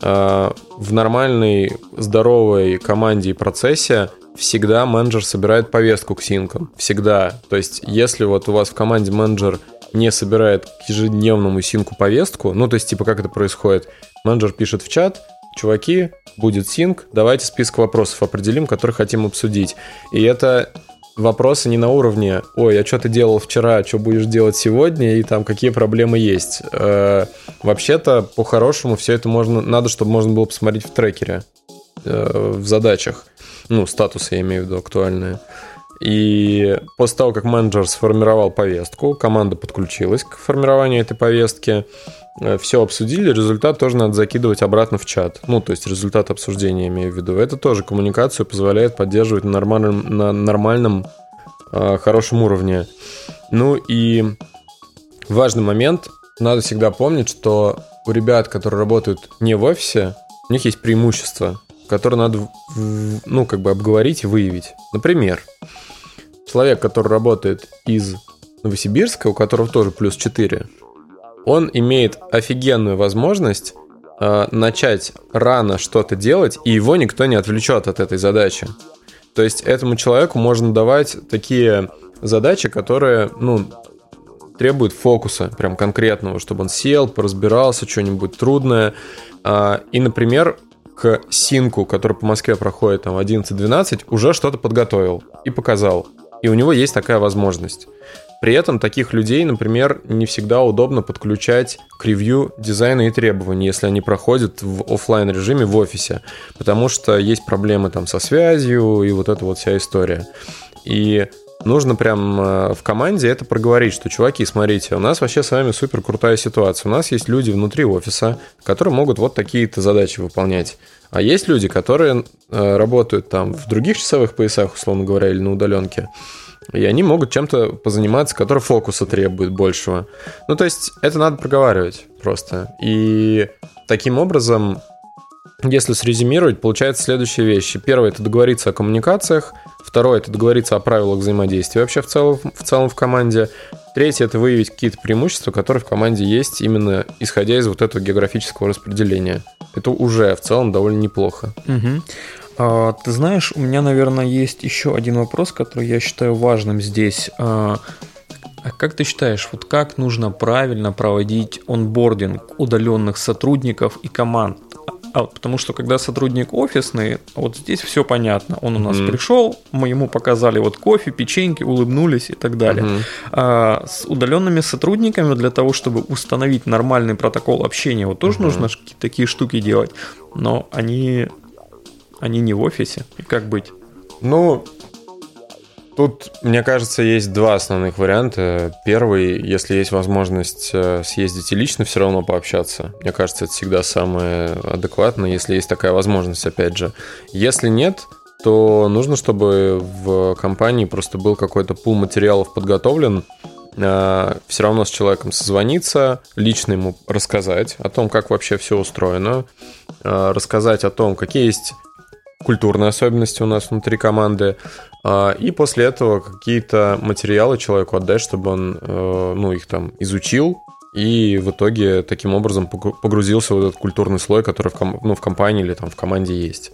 Э, в нормальной, здоровой команде и процессе всегда менеджер собирает повестку к синкам. Всегда. То есть, если вот у вас в команде менеджер не собирает к ежедневному синку повестку, ну, то есть, типа, как это происходит? Менеджер пишет в чат, чуваки, будет синк, давайте список вопросов определим, которые хотим обсудить. И это вопросы не на уровне, ой, а что ты делал вчера, что будешь делать сегодня, и там какие проблемы есть. Э, вообще-то, по-хорошему, все это можно, надо, чтобы можно было посмотреть в трекере, э, в задачах. Ну, статусы я имею в виду актуальные. И после того, как менеджер сформировал повестку, команда подключилась к формированию этой повестки, э, все обсудили, результат тоже надо закидывать обратно в чат. Ну, то есть результат обсуждения, имею в виду. Это тоже коммуникацию позволяет поддерживать на нормальном, на нормальном э, хорошем уровне. Ну и важный момент, надо всегда помнить, что у ребят, которые работают не в офисе, у них есть преимущества, которые надо, ну, как бы обговорить и выявить. Например, человек, который работает из Новосибирска, у которого тоже плюс 4, он имеет офигенную возможность э, начать рано что-то делать, и его никто не отвлечет от этой задачи. То есть этому человеку можно давать такие задачи, которые, ну, требуют фокуса, прям конкретного, чтобы он сел, поразбирался, что-нибудь трудное. А, и, например, к синку, который по Москве проходит там 11-12, уже что-то подготовил и показал. И у него есть такая возможность. При этом таких людей, например, не всегда удобно подключать к ревью дизайна и требований, если они проходят в офлайн режиме в офисе, потому что есть проблемы там со связью и вот эта вот вся история. И нужно прям э, в команде это проговорить, что, чуваки, смотрите, у нас вообще с вами супер крутая ситуация. У нас есть люди внутри офиса, которые могут вот такие-то задачи выполнять. А есть люди, которые э, работают там в других часовых поясах, условно говоря, или на удаленке, и они могут чем-то позаниматься, который фокуса требует большего. Ну, то есть это надо проговаривать просто. И таким образом, если срезюмировать, получается следующие вещи. Первое – это договориться о коммуникациях. Второе – это договориться о правилах взаимодействия вообще в целом, в целом в команде. Третье – это выявить какие-то преимущества, которые в команде есть, именно исходя из вот этого географического распределения. Это уже в целом довольно неплохо. Угу. А, ты знаешь, у меня, наверное, есть еще один вопрос, который я считаю важным здесь. А, а как ты считаешь, вот как нужно правильно проводить онбординг удаленных сотрудников и команд? А, потому что когда сотрудник офисный, вот здесь все понятно. Он у нас mm-hmm. пришел, мы ему показали вот кофе, печеньки, улыбнулись и так далее. Mm-hmm. А с удаленными сотрудниками для того, чтобы установить нормальный протокол общения, вот тоже mm-hmm. нужно такие штуки делать. Но они, они не в офисе. И как быть? Ну, Тут, мне кажется, есть два основных варианта. Первый, если есть возможность э, съездить и лично все равно пообщаться. Мне кажется, это всегда самое адекватное, если есть такая возможность, опять же. Если нет, то нужно, чтобы в компании просто был какой-то пул материалов подготовлен, э, все равно с человеком созвониться, лично ему рассказать о том, как вообще все устроено, э, рассказать о том, какие есть культурные особенности у нас внутри команды, а, и после этого какие-то материалы человеку отдать, чтобы он э, ну, их там изучил, и в итоге таким образом погрузился в этот культурный слой, который в, ком- ну, в компании или там в команде есть.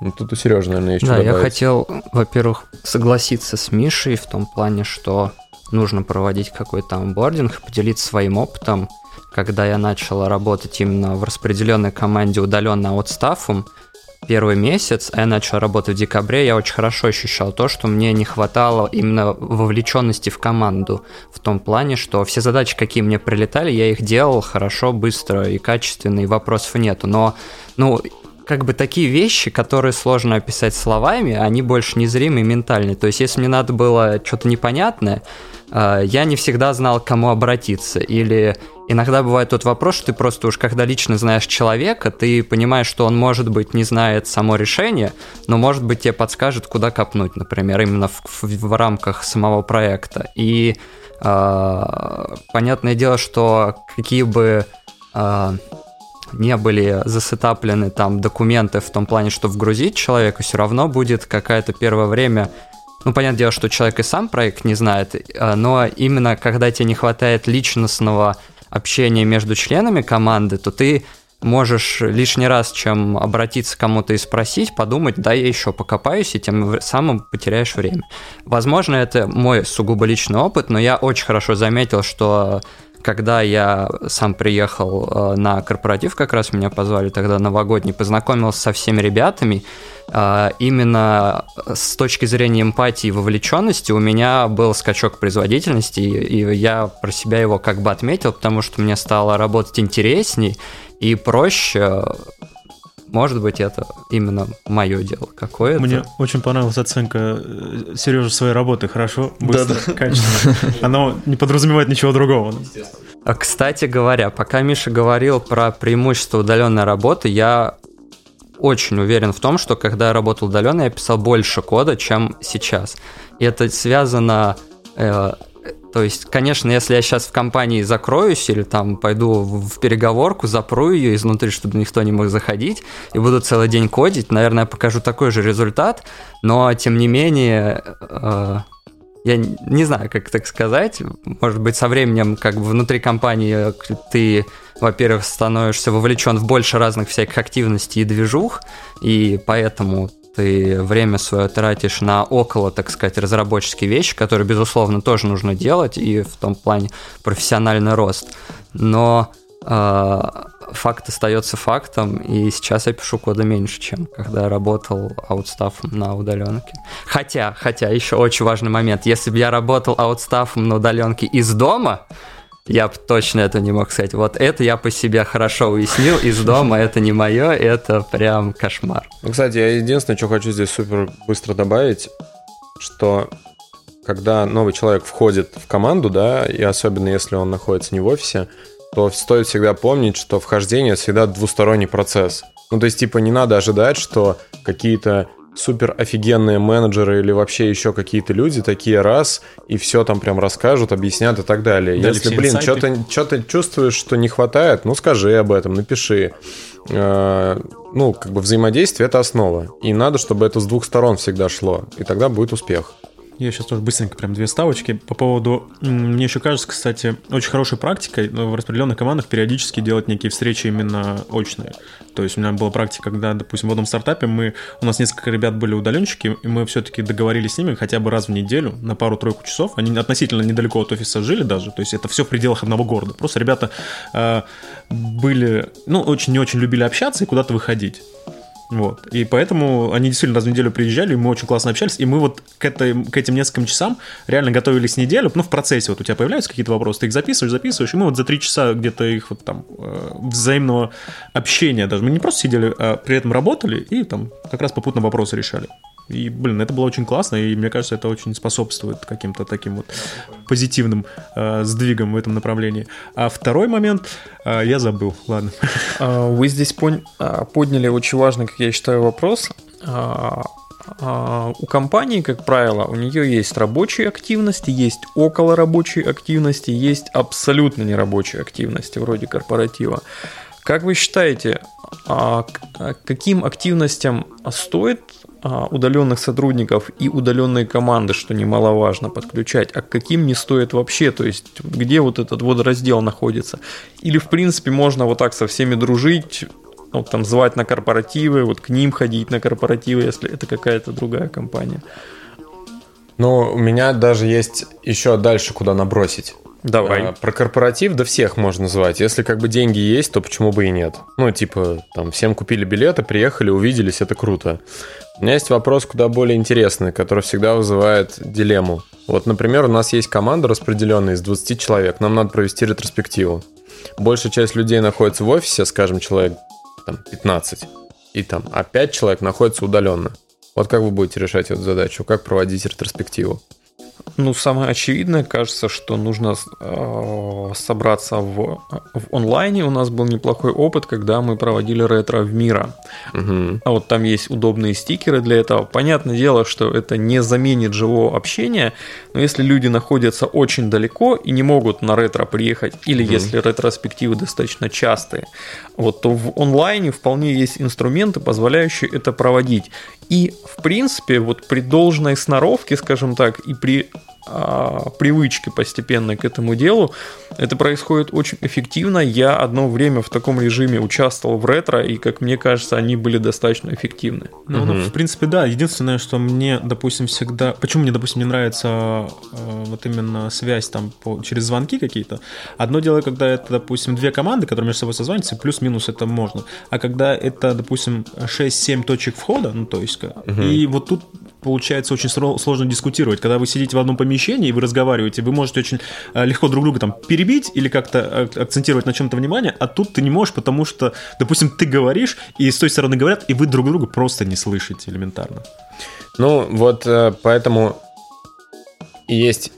Ну, тут у Сережи, наверное, есть да, добавить. я хотел, во-первых, согласиться с Мишей в том плане, что нужно проводить какой-то онбординг, поделиться своим опытом. Когда я начал работать именно в распределенной команде удаленно от стафом, первый месяц, а я начал работать в декабре, я очень хорошо ощущал то, что мне не хватало именно вовлеченности в команду. В том плане, что все задачи, какие мне прилетали, я их делал хорошо, быстро и качественно, и вопросов нету. Но, ну, как бы такие вещи, которые сложно описать словами, они больше незримые ментальные. То есть, если мне надо было что-то непонятное, э, я не всегда знал, к кому обратиться. Или иногда бывает тот вопрос, что ты просто уж когда лично знаешь человека, ты понимаешь, что он, может быть, не знает само решение, но, может быть, тебе подскажет, куда копнуть, например, именно в, в, в рамках самого проекта. И э, понятное дело, что какие бы э, не были засетаплены там документы в том плане, что вгрузить человека, все равно будет какое-то первое время ну, понятное дело, что человек и сам проект не знает, но именно когда тебе не хватает личностного общение между членами команды, то ты можешь лишний раз, чем обратиться к кому-то и спросить, подумать, да, я еще покопаюсь, и тем самым потеряешь время. Возможно, это мой сугубо личный опыт, но я очень хорошо заметил, что когда я сам приехал э, на корпоратив, как раз меня позвали тогда новогодний, познакомился со всеми ребятами, э, именно с точки зрения эмпатии и вовлеченности у меня был скачок производительности, и я про себя его как бы отметил, потому что мне стало работать интересней и проще может быть, это именно мое дело какое-то. Мне очень понравилась оценка э, Сережи своей работы. Хорошо, быстро, да, да. качественно. Оно не подразумевает ничего другого. А, кстати говоря, пока Миша говорил про преимущество удаленной работы, я очень уверен в том, что когда я работал удаленно, я писал больше кода, чем сейчас. И это связано э, то есть, конечно, если я сейчас в компании закроюсь или там пойду в переговорку, запру ее изнутри, чтобы никто не мог заходить, и буду целый день кодить, наверное, покажу такой же результат, но тем не менее, э, я не знаю, как так сказать, может быть, со временем, как бы внутри компании ты, во-первых, становишься вовлечен в больше разных всяких активностей и движух, и поэтому ты время свое тратишь на около, так сказать, разработческие вещи, которые, безусловно, тоже нужно делать, и в том плане профессиональный рост. Но э, факт остается фактом, и сейчас я пишу кода меньше, чем когда работал аутстафом на удаленке. Хотя, хотя, еще очень важный момент, если бы я работал аутстафом на удаленке из дома, я бы точно это не мог сказать. Вот это я по себе хорошо уяснил. Из дома это не мое, это прям кошмар. Ну, кстати, я единственное, что хочу здесь супер быстро добавить, что когда новый человек входит в команду, да, и особенно если он находится не в офисе, то стоит всегда помнить, что вхождение всегда двусторонний процесс. Ну, то есть, типа, не надо ожидать, что какие-то супер офигенные менеджеры или вообще еще какие-то люди такие раз и все там прям расскажут, объяснят и так далее. Дали Если, блин, что-то что чувствуешь, что не хватает, ну скажи об этом, напиши. Э, ну, как бы взаимодействие это основа. И надо, чтобы это с двух сторон всегда шло. И тогда будет успех. Я сейчас тоже быстренько прям две ставочки. По поводу, мне еще кажется, кстати, очень хорошей практикой в распределенных командах периодически делать некие встречи именно очные. То есть у меня была практика, когда, допустим, в одном стартапе мы, у нас несколько ребят были удаленщики, и мы все-таки договорились с ними хотя бы раз в неделю на пару-тройку часов. Они относительно недалеко от офиса жили даже, то есть это все в пределах одного города. Просто ребята э, были, ну, очень не очень любили общаться и куда-то выходить. Вот. И поэтому они действительно раз в неделю приезжали, и мы очень классно общались, и мы вот к, этой, к этим нескольким часам реально готовились неделю, ну, в процессе вот у тебя появляются какие-то вопросы, ты их записываешь, записываешь, и мы вот за три часа где-то их вот там э, взаимного общения даже, мы не просто сидели, а при этом работали и там как раз попутно вопросы решали. И, блин, это было очень классно, и мне кажется, это очень способствует каким-то таким вот позитивным э, сдвигам в этом направлении. А второй момент э, я забыл, ладно. А, вы здесь пон- а, подняли очень важный, как я считаю, вопрос. А, у компании, как правило, у нее есть рабочие активности, есть около рабочей активности, есть абсолютно нерабочие активности, вроде корпоратива. Как вы считаете, каким активностям стоит удаленных сотрудников и удаленные команды, что немаловажно, подключать, а к каким не стоит вообще, то есть где вот этот вот раздел находится. Или в принципе можно вот так со всеми дружить, вот там звать на корпоративы, вот к ним ходить на корпоративы, если это какая-то другая компания. Ну, у меня даже есть еще дальше куда набросить. Давай. А, про корпоратив, да всех можно звать. Если как бы деньги есть, то почему бы и нет? Ну, типа, там, всем купили билеты, приехали, увиделись, это круто. У меня есть вопрос куда более интересный, который всегда вызывает дилемму. Вот, например, у нас есть команда распределенная из 20 человек, нам надо провести ретроспективу. Большая часть людей находится в офисе, скажем, человек там, 15, и там, а 5 человек находится удаленно. Вот как вы будете решать эту задачу? Как проводить ретроспективу? Ну, самое очевидное, кажется, что нужно э, собраться в, в онлайне. У нас был неплохой опыт, когда мы проводили ретро в мира. Угу. А вот там есть удобные стикеры для этого. Понятное дело, что это не заменит живого общения, но если люди находятся очень далеко и не могут на ретро приехать, или угу. если ретроспективы достаточно частые, вот, то в онлайне вполне есть инструменты, позволяющие это проводить. И, в принципе, вот при должной сноровке, скажем так, и при привычки постепенно к этому делу. Это происходит очень эффективно. Я одно время в таком режиме участвовал в ретро, и, как мне кажется, они были достаточно эффективны. Ну, угу. ну в принципе, да. Единственное, что мне, допустим, всегда... Почему мне, допустим, не нравится э, вот именно связь там по... через звонки какие-то? Одно дело, когда это, допустим, две команды, которые между собой созваниваются, плюс-минус это можно. А когда это, допустим, 6-7 точек входа, ну, то есть... Угу. И вот тут получается очень сложно дискутировать. Когда вы сидите в одном помещении и вы разговариваете, вы можете очень э, легко друг друга там перебить или как-то э, акцентировать на чем-то внимание, а тут ты не можешь, потому что, допустим, ты говоришь, и с той стороны говорят, и вы друг друга просто не слышите элементарно. Ну, вот э, поэтому есть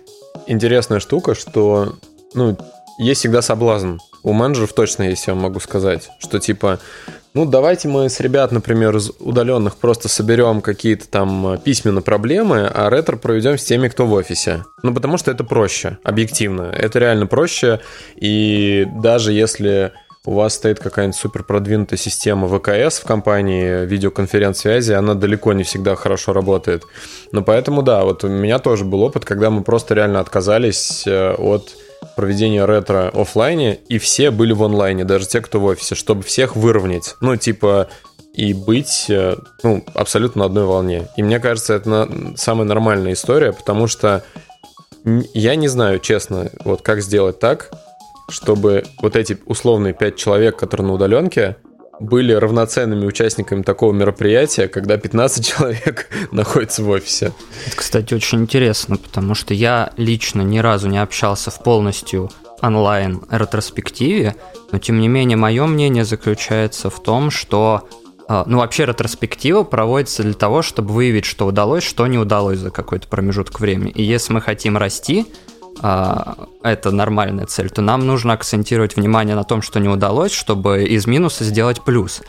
интересная штука, что, ну, есть всегда соблазн. У менеджеров точно есть, я могу сказать, что типа ну, давайте мы с ребят, например, из удаленных просто соберем какие-то там э, письменные проблемы, а ретро проведем с теми, кто в офисе. Ну, потому что это проще, объективно. Это реально проще. И даже если у вас стоит какая-нибудь супер продвинутая система ВКС в компании видеоконференц-связи, она далеко не всегда хорошо работает. Но поэтому, да, вот у меня тоже был опыт, когда мы просто реально отказались э, от проведения ретро офлайне, и все были в онлайне, даже те, кто в офисе, чтобы всех выровнять. Ну, типа, и быть э, ну, абсолютно на одной волне. И мне кажется, это на... самая нормальная история, потому что я не знаю, честно, вот как сделать так, чтобы вот эти условные пять человек, которые на удаленке, были равноценными участниками такого мероприятия, когда 15 человек находится в офисе. Это, кстати, очень интересно, потому что я лично ни разу не общался в полностью онлайн ретроспективе, но тем не менее мое мнение заключается в том, что а, ну, вообще ретроспектива проводится для того, чтобы выявить, что удалось, что не удалось за какой-то промежуток времени. И если мы хотим расти, а, это нормальная цель, то нам нужно акцентировать внимание на том, что не удалось, чтобы из минуса сделать плюс.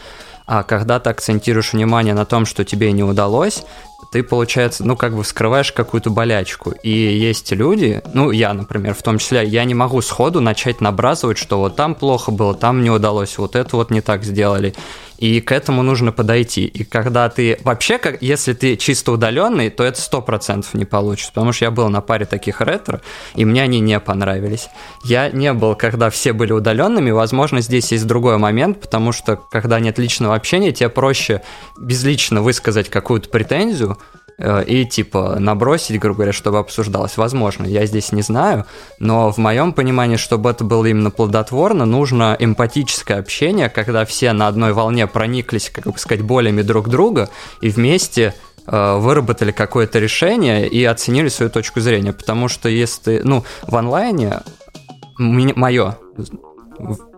А когда ты акцентируешь внимание на том, что тебе не удалось, ты, получается, ну, как бы вскрываешь какую-то болячку. И есть люди, ну, я, например, в том числе, я не могу сходу начать набрасывать, что вот там плохо было, там не удалось, вот это вот не так сделали. И к этому нужно подойти. И когда ты вообще, как, если ты чисто удаленный, то это сто процентов не получится. Потому что я был на паре таких ретро, и мне они не понравились. Я не был, когда все были удаленными. Возможно, здесь есть другой момент, потому что когда нет личного общения, тебе проще безлично высказать какую-то претензию, Э, и типа набросить, грубо говоря, чтобы обсуждалось. Возможно, я здесь не знаю, но в моем понимании, чтобы это было именно плодотворно, нужно эмпатическое общение, когда все на одной волне прониклись, как бы сказать, болями друг друга и вместе э, выработали какое-то решение и оценили свою точку зрения. Потому что если, ну, в онлайне мое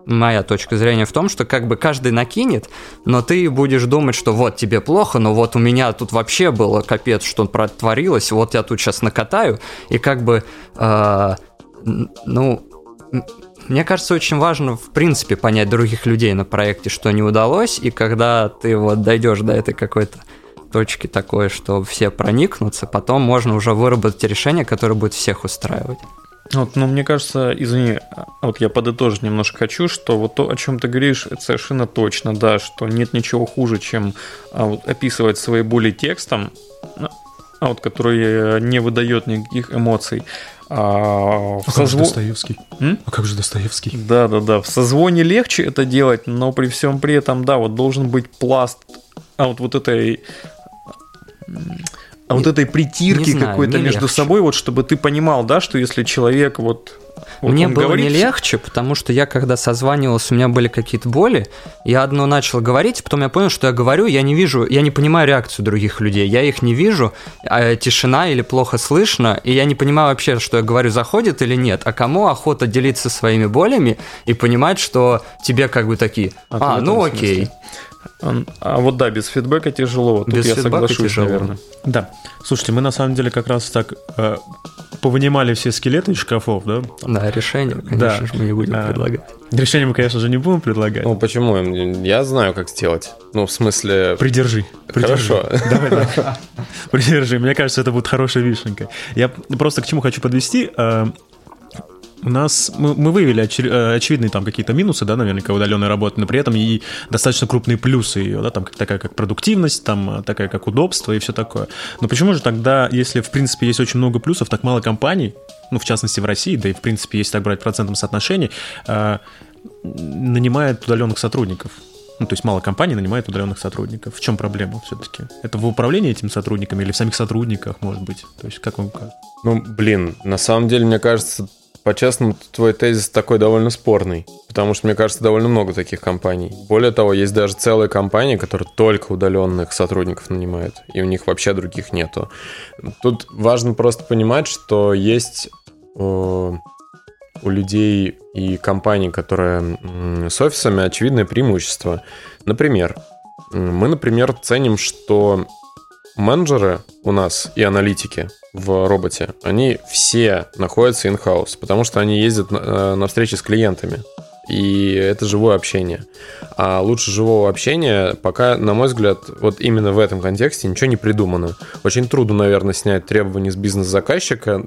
моя точка зрения в том, что как бы каждый накинет, но ты будешь думать, что вот тебе плохо, но вот у меня тут вообще было капец, что протворилось, вот я тут сейчас накатаю, и как бы, э, ну, мне кажется, очень важно, в принципе, понять других людей на проекте, что не удалось, и когда ты вот дойдешь до этой какой-то точки такой, что все проникнутся, потом можно уже выработать решение, которое будет всех устраивать. Вот, ну, мне кажется, извини, вот я подытожить немножко хочу, что вот то, о чем ты говоришь, это совершенно точно, да, что нет ничего хуже, чем а, вот, описывать свои боли текстом, а вот, который не выдает никаких эмоций. А, а созво... как же Достоевский? М? А как же Достоевский? Да, да, да. В созвоне легче это делать, но при всем при этом, да, вот должен быть пласт а вот, вот этой а вот этой притирки какой-то между легче. собой, вот чтобы ты понимал, да, что если человек вот вот Мне было говорит... не легче, потому что я, когда созванивался, у меня были какие-то боли. Я одно начал говорить, потом я понял, что я говорю, я не вижу, я не понимаю реакцию других людей. Я их не вижу, а тишина или плохо слышно, и я не понимаю вообще, что я говорю, заходит или нет. А кому охота делиться своими болями и понимать, что тебе как бы такие, а, а ну окей. Смысле. А вот да, без фидбэка тяжело. Тут без я соглашусь, тяжело. наверное. Да. Слушайте, мы на самом деле как раз так э, повынимали все скелеты из шкафов, да? Да, решение, конечно да. же, мы не будем а, предлагать. Решение мы, конечно же, не будем предлагать. Ну, почему? Я знаю, как сделать. Ну, в смысле... Придержи. придержи. Хорошо. Давай, давай. Придержи. Мне кажется, это будет хорошей вишенкой. Я просто к чему хочу подвести. Э, у нас мы, мы выявили оч, э, очевидные там какие-то минусы, да, наверняка удаленной работы, но при этом и достаточно крупные плюсы ее, да, там такая как продуктивность, там такая как удобство и все такое. Но почему же тогда, если в принципе есть очень много плюсов, так мало компаний, ну в частности в России, да и в принципе если так брать в процентном соотношении, э, нанимает удаленных сотрудников? Ну, то есть мало компаний нанимает удаленных сотрудников. В чем проблема все-таки? Это в управлении этими сотрудниками или в самих сотрудниках, может быть? То есть как вам кажется? Ну, блин, на самом деле, мне кажется, по-честному, твой тезис такой довольно спорный, потому что, мне кажется, довольно много таких компаний. Более того, есть даже целые компании, которые только удаленных сотрудников нанимают, и у них вообще других нету. Тут важно просто понимать, что есть э, у людей и компаний, которые с офисами, очевидное преимущество. Например, мы, например, ценим, что менеджеры у нас и аналитики в роботе, они все находятся in-house, потому что они ездят на, э, на встречи с клиентами и это живое общение. А лучше живого общения пока, на мой взгляд, вот именно в этом контексте ничего не придумано. Очень трудно, наверное, снять требования с бизнес-заказчика,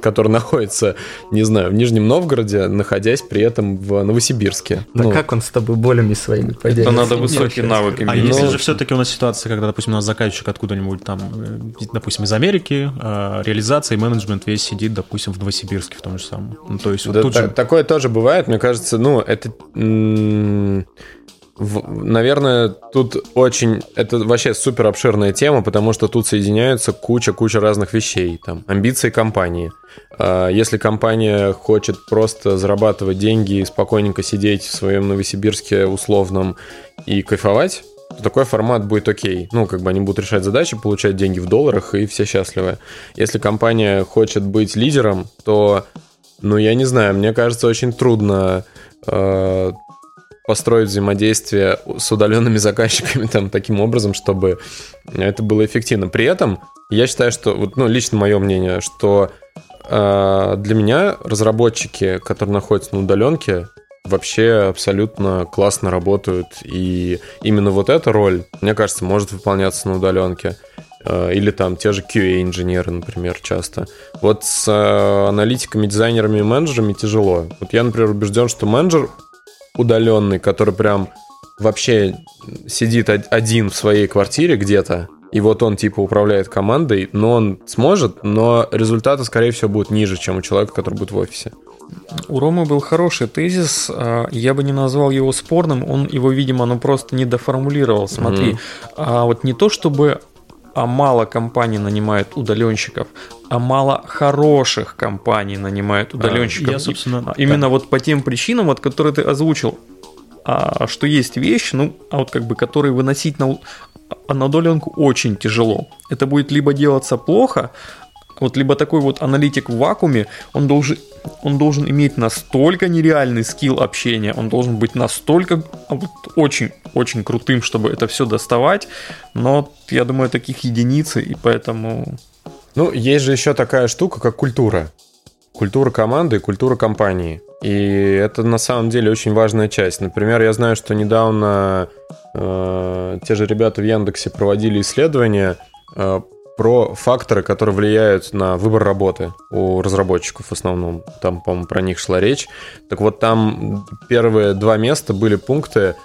который находится, не знаю, в Нижнем Новгороде, находясь при этом в Новосибирске. Да ну, как он с тобой болями своими поделится? Это надо высокие навыки. А если же все-таки у нас ситуация, когда, допустим, у нас заказчик откуда-нибудь там, э, допустим, из Америки, а реализация и менеджмент весь сидит, допустим, в Новосибирске в том же самом. Ну, то есть да, вот тут же... Такое тоже бывает, мне кажется, кажется, ну, это... Наверное, тут очень... Это вообще супер обширная тема, потому что тут соединяются куча-куча разных вещей. Там, амбиции компании. А, если компания хочет просто зарабатывать деньги и спокойненько сидеть в своем Новосибирске условном и кайфовать, то такой формат будет окей. Ну, как бы они будут решать задачи, получать деньги в долларах, и все счастливы. Если компания хочет быть лидером, то, ну, я не знаю, мне кажется, очень трудно Э, построить взаимодействие с удаленными заказчиками там таким образом, чтобы это было эффективно. При этом я считаю, что, вот, ну, лично мое мнение, что э, для меня разработчики, которые находятся на удаленке, вообще абсолютно классно работают. И именно вот эта роль, мне кажется, может выполняться на удаленке. Э, или там те же QA-инженеры, например, часто. Вот с э, аналитиками, дизайнерами и менеджерами тяжело. Вот я, например, убежден, что менеджер удаленный, который прям вообще сидит один в своей квартире где-то, и вот он типа управляет командой, но он сможет, но результаты, скорее всего, будут ниже, чем у человека, который будет в офисе. У Ромы был хороший тезис, а, я бы не назвал его спорным, он его, видимо, ну просто не доформулировал. Смотри, mm-hmm. а вот не то чтобы а мало компаний нанимают удаленщиков, а мало хороших компаний удаленщиков. А, я, собственно, Именно да. вот по тем причинам, вот, которые ты озвучил, а, что есть вещи, ну, а вот как бы, которые выносить на, на удаленку очень тяжело. Это будет либо делаться плохо, вот либо такой вот аналитик в вакууме, он должен, он должен иметь настолько нереальный скилл общения, он должен быть настолько а вот, очень, очень крутым, чтобы это все доставать. Но я думаю, таких единицы, и поэтому... Ну, есть же еще такая штука, как культура. Культура команды и культура компании. И это на самом деле очень важная часть. Например, я знаю, что недавно э, те же ребята в Яндексе проводили исследование э, про факторы, которые влияют на выбор работы у разработчиков в основном. Там, по-моему, про них шла речь. Так вот, там первые два места были пункты.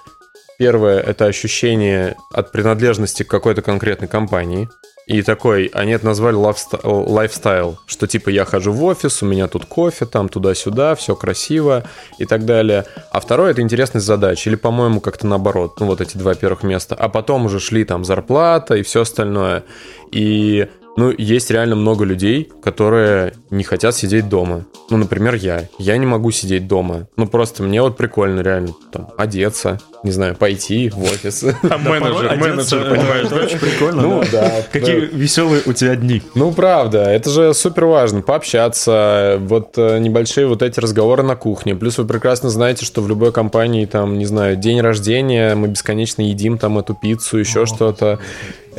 Первое — это ощущение от принадлежности к какой-то конкретной компании. И такой, они это назвали лайфстайл, что типа я хожу в офис, у меня тут кофе, там туда-сюда, все красиво и так далее. А второе это интересность задач, или, по-моему, как-то наоборот, ну вот эти два первых места. А потом уже шли там зарплата и все остальное. И ну, есть реально много людей, которые не хотят сидеть дома. Ну, например, я. Я не могу сидеть дома. Ну, просто мне вот прикольно реально там одеться, не знаю, пойти в офис. А менеджер, менеджер, понимаешь, очень прикольно. Ну, да. Какие веселые у тебя дни. Ну, правда, это же супер важно. Пообщаться, вот э, небольшие вот эти разговоры на кухне. Плюс вы прекрасно знаете, что в любой компании, там, не знаю, день рождения, мы бесконечно едим там эту пиццу, еще что-то.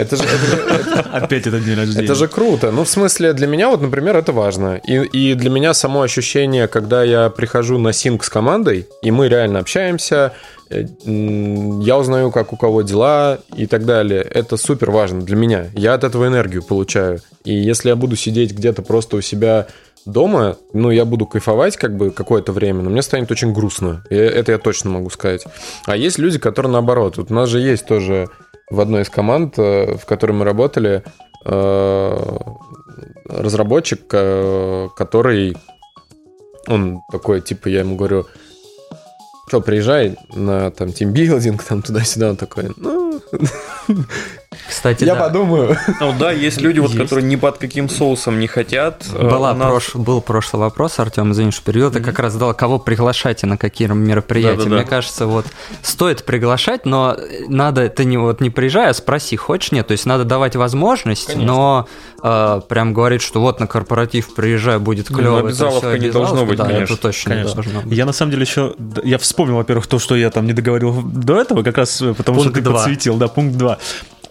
Это же, Опять это день рождения. Это же круто. Ну, в смысле, для меня вот, например, это важно. И, и для меня само ощущение, когда я прихожу на синк с командой, и мы реально общаемся, э, я узнаю, как у кого дела и так далее. Это супер важно для меня. Я от этого энергию получаю. И если я буду сидеть где-то просто у себя дома, ну, я буду кайфовать как бы какое-то время, но мне станет очень грустно. И это я точно могу сказать. А есть люди, которые наоборот. Вот у нас же есть тоже в одной из команд, э, в которой мы работали, э, разработчик, э, который, он такой, типа, я ему говорю, что, приезжай на там тимбилдинг, там туда-сюда, он такой, ну, кстати, Я да. подумаю. Ну да, есть люди, вот, которые ни под каким соусом не хотят. Э, Была нас... прош... Был прошлый вопрос, Артем, извини, что перевел. Ты mm-hmm. как раз задал, кого приглашать и на какие мероприятия. Да-да-да. Мне кажется, вот стоит приглашать, но надо, ты не, вот, не приезжай, а спроси, хочешь, нет. То есть надо давать возможность, Конечно. но э, прям говорить, что вот на корпоратив приезжай, будет клево. Ну, обязаловка не должно быть, да, конечно. Это точно конечно. не должно быть. Я на самом деле еще, я вспомнил, во-первых, то, что я там не договорил до этого, как раз э, потому пункт что ты 2. подсветил, да, пункт 2.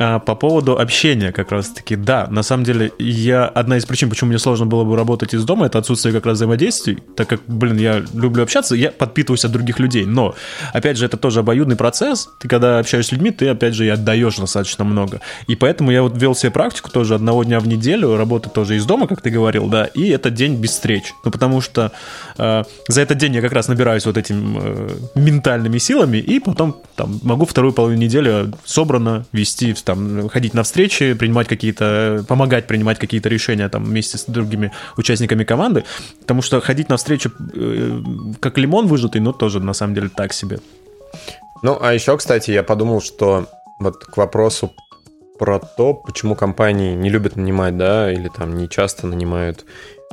А, по поводу общения как раз-таки, да, на самом деле, я одна из причин, почему мне сложно было бы работать из дома, это отсутствие как раз взаимодействий, так как, блин, я люблю общаться, я подпитываюсь от других людей, но, опять же, это тоже обоюдный процесс, ты когда общаешься с людьми, ты, опять же, и отдаешь достаточно много, и поэтому я вот ввел себе практику тоже одного дня в неделю, работы тоже из дома, как ты говорил, да, и это день без встреч, ну, потому что э, за этот день я как раз набираюсь вот этими э, ментальными силами, и потом там могу вторую половину недели собрано вести там, ходить на встречи, принимать какие-то, помогать принимать какие-то решения там вместе с другими участниками команды, потому что ходить на встречу э, как лимон выжатый, ну, тоже на самом деле так себе. Ну, а еще, кстати, я подумал, что вот к вопросу про то, почему компании не любят нанимать, да, или там не часто нанимают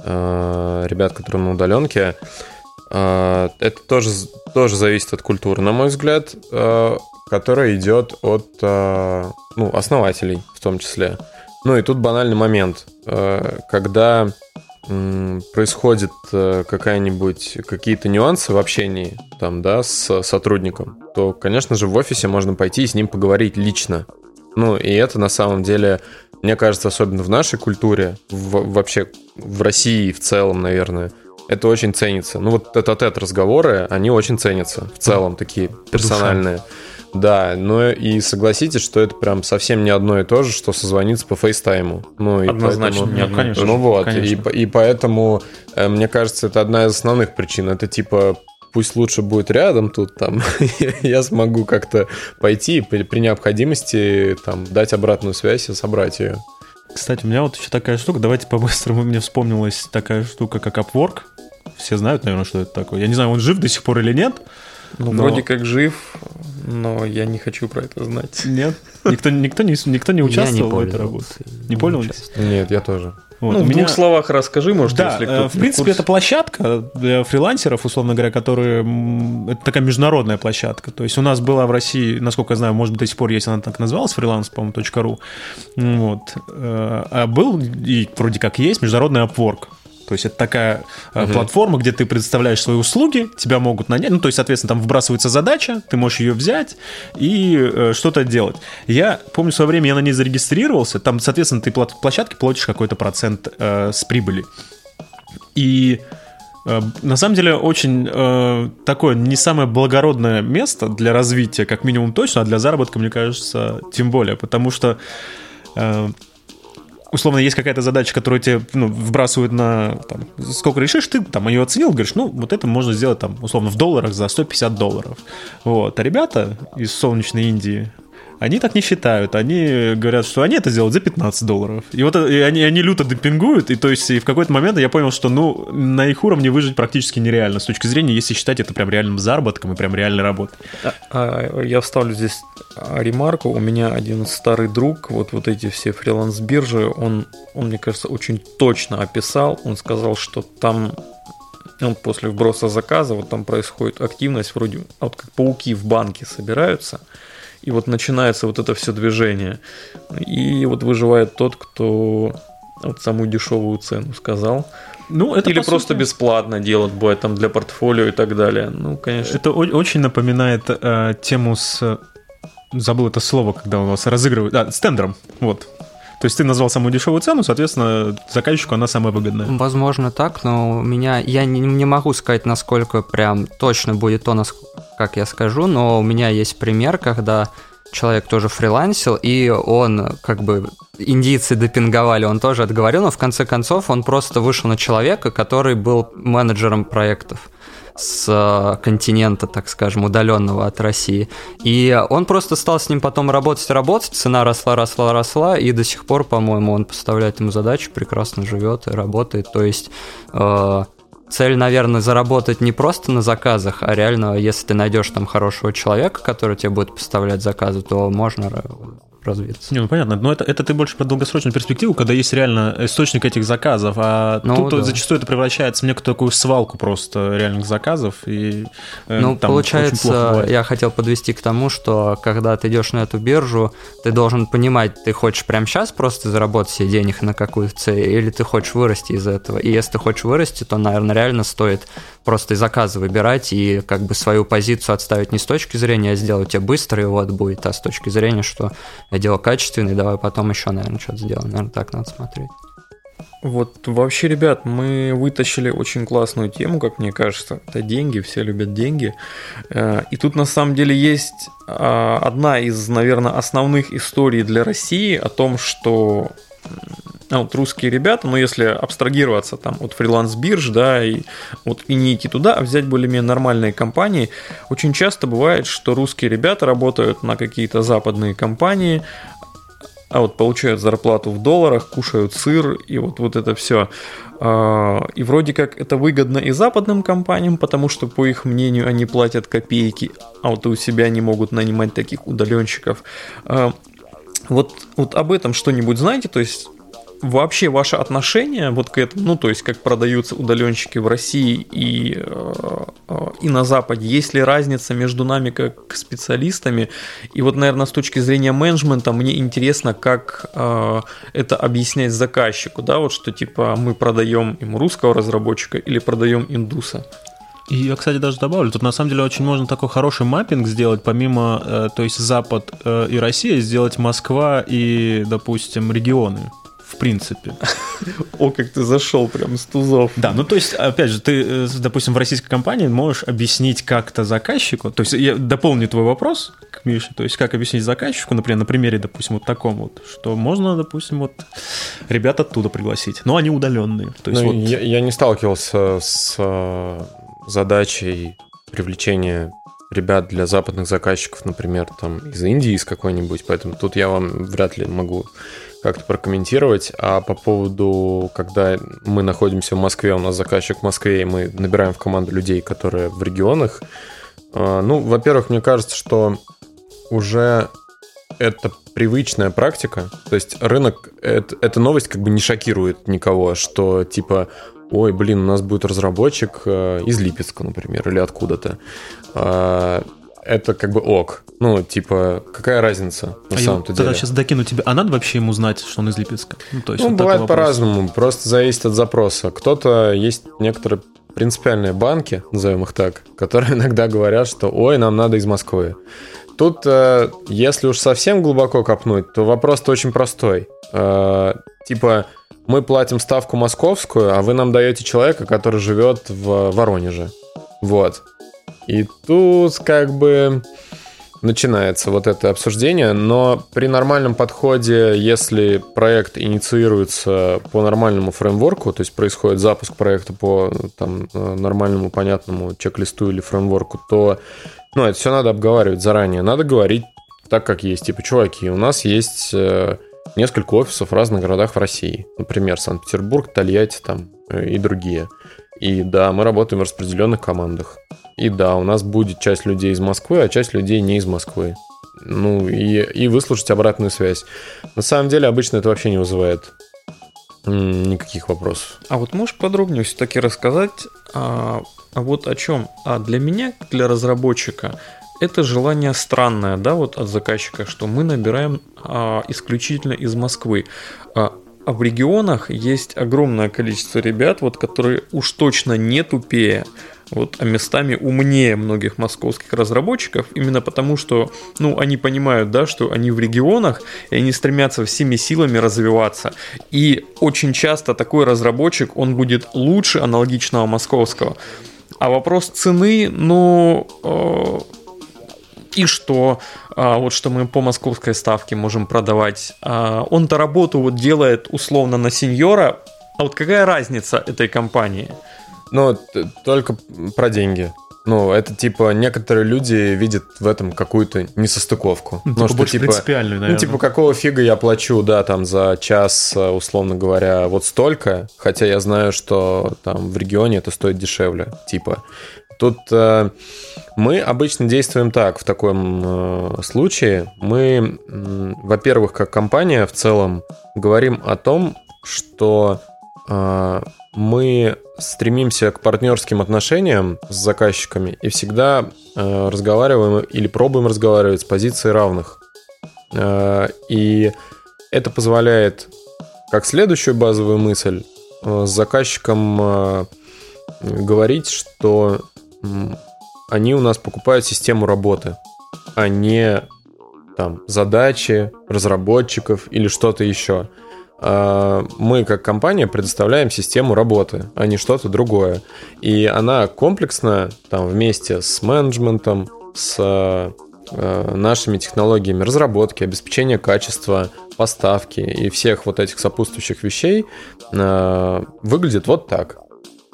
э, ребят, которые на удаленке, э, это тоже, тоже зависит от культуры, на мой взгляд. Э, которая идет от э, ну, основателей в том числе. Ну и тут банальный момент, э, когда происходит э, какая-нибудь какие-то нюансы в общении там, да, с сотрудником, то, конечно же, в офисе можно пойти и с ним поговорить лично. Ну, и это на самом деле, мне кажется, особенно в нашей культуре, в, вообще в России в целом, наверное, это очень ценится. Ну, вот этот разговоры, они очень ценятся в целом, такие персональные. Душа. Да, но и согласитесь, что это прям совсем не одно и то же, что созвониться по фейстайму. Ну, и Однозначно, поэтому, не одно. Конечно, ну вот, конечно. И, и поэтому, э, мне кажется, это одна из основных причин. Это типа пусть лучше будет рядом тут, там, я смогу как-то пойти при, при необходимости там дать обратную связь и собрать ее. Кстати, у меня вот еще такая штука, давайте по-быстрому, мне вспомнилась такая штука, как Upwork. Все знают, наверное, что это такое. Я не знаю, он жив до сих пор или нет. Ну, но... вроде как жив, но я не хочу про это знать. Нет? Никто, никто, не, никто не участвовал не в этой работе? Не пользовались? Нет, я тоже. Вот. Ну, в меня... двух словах расскажи, может, да, если кто-то в принципе, это площадка для фрилансеров, условно говоря, которые... Это такая международная площадка. То есть у нас была в России, насколько я знаю, может быть, до сих пор есть, она так называлась, freelance, по-моему, .ru. Вот. Э, а был, и вроде как есть, международный Upwork. То есть это такая uh-huh. платформа, где ты предоставляешь свои услуги, тебя могут нанять. Ну, то есть, соответственно, там вбрасывается задача, ты можешь ее взять и э, что-то делать. Я помню, в свое время я на ней зарегистрировался. Там, соответственно, ты площадке платишь какой-то процент э, с прибыли. И э, на самом деле очень э, такое не самое благородное место для развития, как минимум точно, а для заработка, мне кажется, тем более. Потому что э, условно, есть какая-то задача, которую тебе ну, вбрасывают на там, сколько решишь, ты там ее оценил, говоришь, ну, вот это можно сделать там, условно, в долларах за 150 долларов. Вот. А ребята из солнечной Индии, они так не считают. Они говорят, что они это сделают за 15 долларов. И вот и они, они люто демпингуют. И то есть и в какой-то момент я понял, что ну на их уровне выжить практически нереально. С точки зрения, если считать это прям реальным заработком и прям реальной работой. А, а, я вставлю здесь ремарку. У меня один старый друг, вот, вот эти все фриланс-биржи, он, он, мне кажется, очень точно описал. Он сказал, что там он после вброса заказа, вот там происходит активность вроде, вот как пауки в банке собираются – и вот начинается вот это все движение. И вот выживает тот, кто вот самую дешевую цену сказал. Ну, это Или просто сути... бесплатно делать будет там для портфолио и так далее. Ну, конечно. Это очень напоминает э, тему с... Забыл это слово, когда у вас разыгрывают... А, с тендером. Вот. То есть ты назвал самую дешевую цену, соответственно, заказчику она самая выгодная. Возможно так, но у меня я не, не могу сказать, насколько прям точно будет то, как я скажу, но у меня есть пример, когда человек тоже фрилансил, и он как бы индийцы допинговали, он тоже отговорил, но в конце концов он просто вышел на человека, который был менеджером проектов с э, континента, так скажем, удаленного от России. И он просто стал с ним потом работать, работать, цена росла, росла, росла, и до сих пор, по-моему, он поставляет ему задачу, прекрасно живет и работает. То есть э, цель, наверное, заработать не просто на заказах, а реально, если ты найдешь там хорошего человека, который тебе будет поставлять заказы, то можно развиться. Не, ну понятно, но это, это ты больше про долгосрочную перспективу, когда есть реально источник этих заказов, а ну, тут да. зачастую это превращается в некую такую свалку просто реальных заказов. И, э, ну, получается, я хотел подвести к тому, что когда ты идешь на эту биржу, ты должен понимать, ты хочешь прямо сейчас просто заработать себе денег на какую-то цель, или ты хочешь вырасти из этого. И если ты хочешь вырасти, то, наверное, реально стоит просто из заказа выбирать и как бы свою позицию отставить не с точки зрения «я сделаю тебе быстро, и вот будет», а с точки зрения, что я делал качественный, давай потом еще, наверное, что-то сделаем. Наверное, так надо смотреть. Вот вообще, ребят, мы вытащили очень классную тему, как мне кажется. Это деньги, все любят деньги. Э, и тут на самом деле есть а, одна из, наверное, основных историй для России о том, что а вот русские ребята, ну если абстрагироваться там от фриланс-бирж, да, и вот и не идти туда, а взять более-менее нормальные компании, очень часто бывает, что русские ребята работают на какие-то западные компании, а вот получают зарплату в долларах, кушают сыр и вот, вот это все. А, и вроде как это выгодно и западным компаниям, потому что, по их мнению, они платят копейки, а вот у себя не могут нанимать таких удаленщиков. А, вот, вот об этом что-нибудь знаете? То есть вообще ваше отношение вот к этому, ну то есть как продаются удаленщики в России и, э, э, и на Западе, есть ли разница между нами как специалистами? И вот, наверное, с точки зрения менеджмента мне интересно, как э, это объяснять заказчику, да, вот что типа мы продаем ему русского разработчика или продаем индуса. И я, кстати, даже добавлю, тут на самом деле очень можно такой хороший маппинг сделать, помимо, э, то есть Запад э, и Россия, сделать Москва и, допустим, регионы в принципе. О, как ты зашел прям с тузов. Да, ну то есть, опять же, ты, э, допустим, в российской компании можешь объяснить как-то заказчику, то есть я дополню твой вопрос к Мише, то есть как объяснить заказчику, например, на примере, допустим, вот таком вот, что можно, допустим, вот ребят оттуда пригласить, но они удаленные. То есть ну, вот... я, я не сталкивался с э, задачей привлечение ребят для западных заказчиков, например, там из Индии, из какой-нибудь, поэтому тут я вам вряд ли могу как-то прокомментировать. А по поводу, когда мы находимся в Москве, у нас заказчик в Москве, и мы набираем в команду людей, которые в регионах, а, ну, во-первых, мне кажется, что уже это привычная практика. То есть рынок, это, эта новость как бы не шокирует никого, что типа, ой, блин, у нас будет разработчик э, из Липецка, например, или откуда-то. Это как бы ок. Ну, типа, какая разница на а самом-то деле? Тогда сейчас докину тебе. А надо вообще ему знать, что он из Липецка? Ну, то есть ну вот бывает по-разному. Просто зависит от запроса. Кто-то есть некоторые принципиальные банки, назовем их так, которые иногда говорят, что ой, нам надо из Москвы. Тут, э, если уж совсем глубоко копнуть, то вопрос-то очень простой. Э, типа, мы платим ставку московскую, а вы нам даете человека, который живет в Воронеже. Вот. И тут как бы начинается вот это обсуждение, но при нормальном подходе, если проект инициируется по нормальному фреймворку, то есть происходит запуск проекта по там, нормальному, понятному чек-листу или фреймворку, то ну, это все надо обговаривать заранее. Надо говорить так, как есть. Типа, чуваки, у нас есть э, несколько офисов в разных городах в России. Например, Санкт-Петербург, Тольятти там э, и другие. И да, мы работаем в распределенных командах. И да, у нас будет часть людей из Москвы, а часть людей не из Москвы. Ну, и, и выслушать обратную связь. На самом деле, обычно это вообще не вызывает никаких вопросов. А вот можешь подробнее все-таки рассказать, а, а вот о чем? А для меня, для разработчика, это желание странное, да, вот от заказчика, что мы набираем а, исключительно из Москвы. А, а в регионах есть огромное количество ребят, вот, которые уж точно не тупее, вот, а местами умнее многих московских разработчиков, именно потому что, ну, они понимают, да, что они в регионах, и они стремятся всеми силами развиваться. И очень часто такой разработчик, он будет лучше аналогичного московского. А вопрос цены, ну, э, и что, а, вот что мы по московской ставке можем продавать. А, он-то работу вот делает условно на сеньора, а вот какая разница этой компании? Ну, только про деньги. Ну, это типа некоторые люди видят в этом какую-то несостыковку. Ну, ну что, больше типа, принципиальную, наверное. Ну, типа, какого фига я плачу, да, там, за час, условно говоря, вот столько, хотя я знаю, что там в регионе это стоит дешевле, типа. Тут э, мы обычно действуем так в таком э, случае. Мы, э, во-первых, как компания в целом говорим о том, что э, мы стремимся к партнерским отношениям с заказчиками и всегда э, разговариваем или пробуем разговаривать с позиции равных. Э, и это позволяет, как следующую базовую мысль, э, с заказчиком э, говорить, что они у нас покупают систему работы, а не там задачи разработчиков или что-то еще. А, мы как компания предоставляем систему работы, а не что-то другое. И она комплексно там вместе с менеджментом, с э, нашими технологиями разработки, обеспечения качества, поставки и всех вот этих сопутствующих вещей э, выглядит вот так.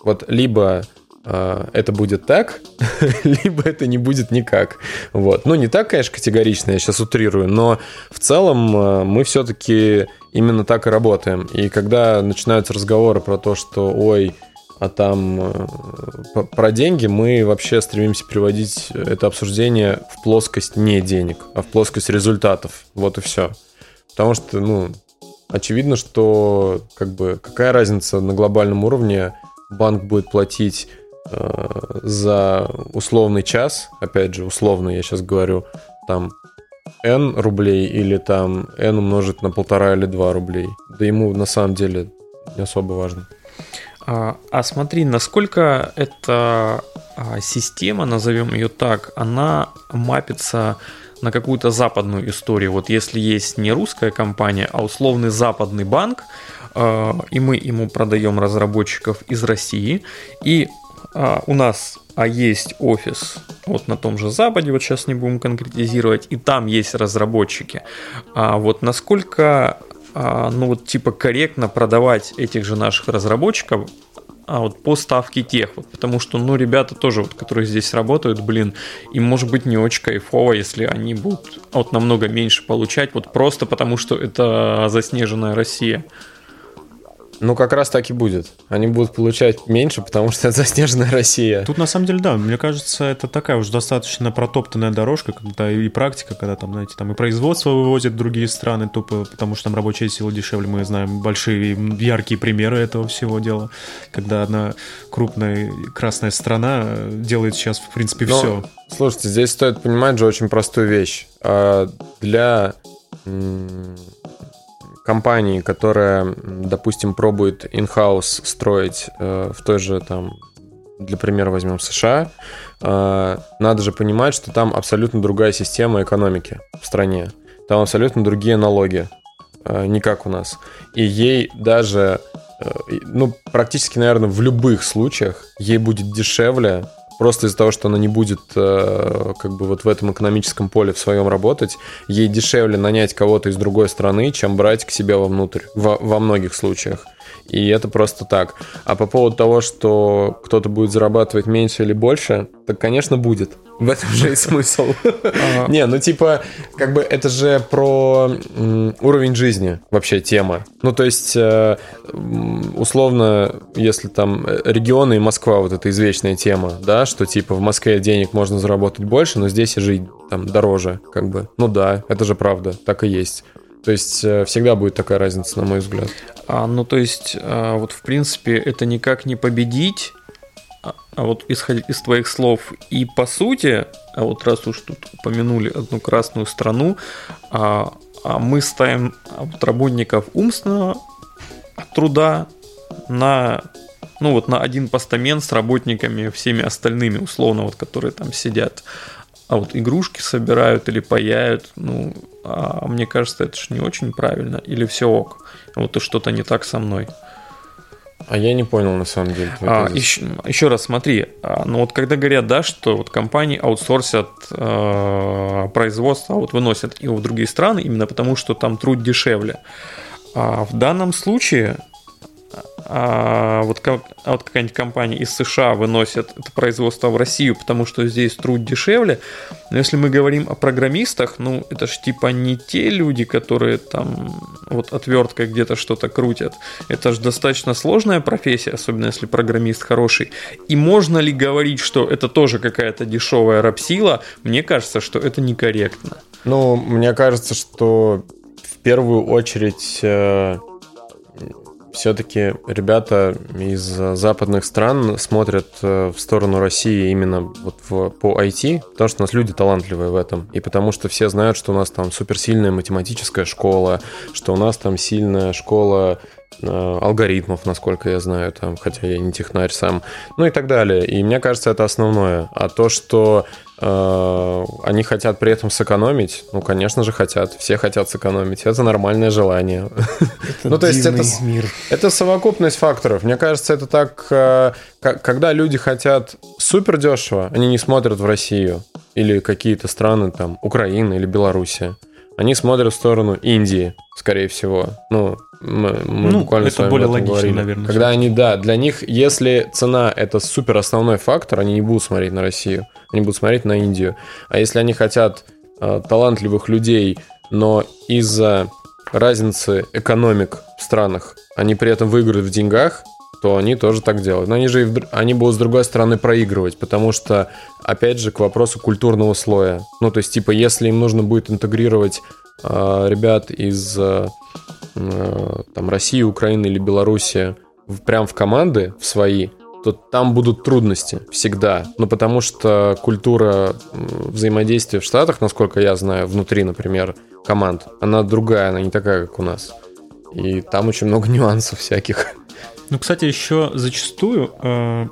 Вот либо это будет так, либо это не будет никак. Вот. Ну, не так, конечно, категорично, я сейчас утрирую, но в целом мы все-таки именно так и работаем. И когда начинаются разговоры про то, что ой, а там э, про деньги, мы вообще стремимся приводить это обсуждение в плоскость не денег, а в плоскость результатов. Вот и все. Потому что, ну, очевидно, что как бы какая разница на глобальном уровне банк будет платить э, за условный час, опять же, условно я сейчас говорю, там n рублей или там n умножить на полтора или два рублей. Да ему на самом деле не особо важно. А, а смотри, насколько эта а, система, назовем ее так, она мапится на какую-то западную историю. Вот если есть не русская компания, а условный западный банк, а, и мы ему продаем разработчиков из России, и а, у нас а есть офис вот на том же Западе, вот сейчас не будем конкретизировать, и там есть разработчики. А вот насколько, а, ну вот типа корректно продавать этих же наших разработчиков а вот по ставке тех, вот, потому что, ну, ребята тоже, вот, которые здесь работают, блин, им может быть не очень кайфово, если они будут вот намного меньше получать, вот просто потому что это заснеженная Россия. Ну, как раз так и будет. Они будут получать меньше, потому что это заснеженная Россия. Тут на самом деле, да, мне кажется, это такая уже достаточно протоптанная дорожка, когда и практика, когда там, знаете, там и производство вывозят в другие страны тупо, потому что там рабочая сила дешевле. Мы знаем большие яркие примеры этого всего дела, когда одна крупная красная страна делает сейчас, в принципе, Но, все. Слушайте, здесь стоит понимать же очень простую вещь. А, Для компании, которая, допустим, пробует in-house строить э, в той же там, для примера возьмем США, э, надо же понимать, что там абсолютно другая система экономики в стране. Там абсолютно другие налоги, э, не как у нас. И ей даже, э, ну, практически, наверное, в любых случаях ей будет дешевле просто из-за того, что она не будет э, как бы вот в этом экономическом поле в своем работать, ей дешевле нанять кого-то из другой страны, чем брать к себе вовнутрь, во, во многих случаях. И это просто так. А по поводу того, что кто-то будет зарабатывать меньше или больше, так, конечно, будет. В этом же и смысл. Не, ну типа, как бы это же про уровень жизни вообще тема. Ну, то есть, э, условно, если там регионы и Москва, вот эта извечная тема, да, что типа в Москве денег можно заработать больше, но здесь и жить там дороже, как бы. Ну да, это же правда, так и есть. То есть э, всегда будет такая разница, на мой взгляд. А, ну, то есть, а, вот в принципе, это никак не победить, а, а вот исходя из твоих слов, и по сути, а вот раз уж тут упомянули одну красную страну, а, а мы ставим вот работников умственного труда на ну вот на один постамент с работниками всеми остальными условно вот которые там сидят а вот игрушки собирают или паяют, ну, а мне кажется, это же не очень правильно, или все ок, вот и что-то не так со мной. А я не понял на самом деле. А, еще, еще раз смотри, а, ну вот когда говорят, да, что вот компании аутсорсят э, производство, а вот выносят его в другие страны именно потому, что там труд дешевле. А в данном случае а вот, как, а вот какая-нибудь компания из США выносит это производство в Россию, потому что здесь труд дешевле. Но если мы говорим о программистах, ну, это ж типа не те люди, которые там вот отверткой где-то что-то крутят. Это же достаточно сложная профессия, особенно если программист хороший. И можно ли говорить, что это тоже какая-то дешевая рабсила? Мне кажется, что это некорректно. Ну, мне кажется, что в первую очередь э, все-таки ребята из западных стран смотрят э, в сторону России именно вот в, по IT, потому что у нас люди талантливые в этом, и потому что все знают, что у нас там суперсильная математическая школа, что у нас там сильная школа Э, алгоритмов, насколько я знаю, там, хотя я не технарь сам, ну и так далее. И мне кажется, это основное. А то, что э, они хотят при этом сэкономить, ну, конечно же, хотят. Все хотят сэкономить. Это нормальное желание. ну, то есть это, мир. это совокупность факторов. Мне кажется, это так, э, когда люди хотят супер дешево, они не смотрят в Россию или какие-то страны, там, Украина или Белоруссия. Они смотрят в сторону Индии, скорее всего. Ну, мы, мы ну, буквально это более логично, говорили. наверное. Когда они, да, для них, если цена это супер основной фактор, они не будут смотреть на Россию, они будут смотреть на Индию. А если они хотят э, талантливых людей, но из-за разницы экономик в странах они при этом выиграют в деньгах, то они тоже так делают. Но они же в, они будут с другой стороны проигрывать, потому что, опять же, к вопросу культурного слоя. Ну, то есть, типа, если им нужно будет интегрировать э, ребят из э, Э, там России, Украины или Беларуси прям в команды, в свои, то там будут трудности всегда. Ну, потому что культура взаимодействия в Штатах, насколько я знаю, внутри, например, команд, она другая, она не такая, как у нас. И там очень много нюансов всяких. Ну, кстати, еще зачастую э,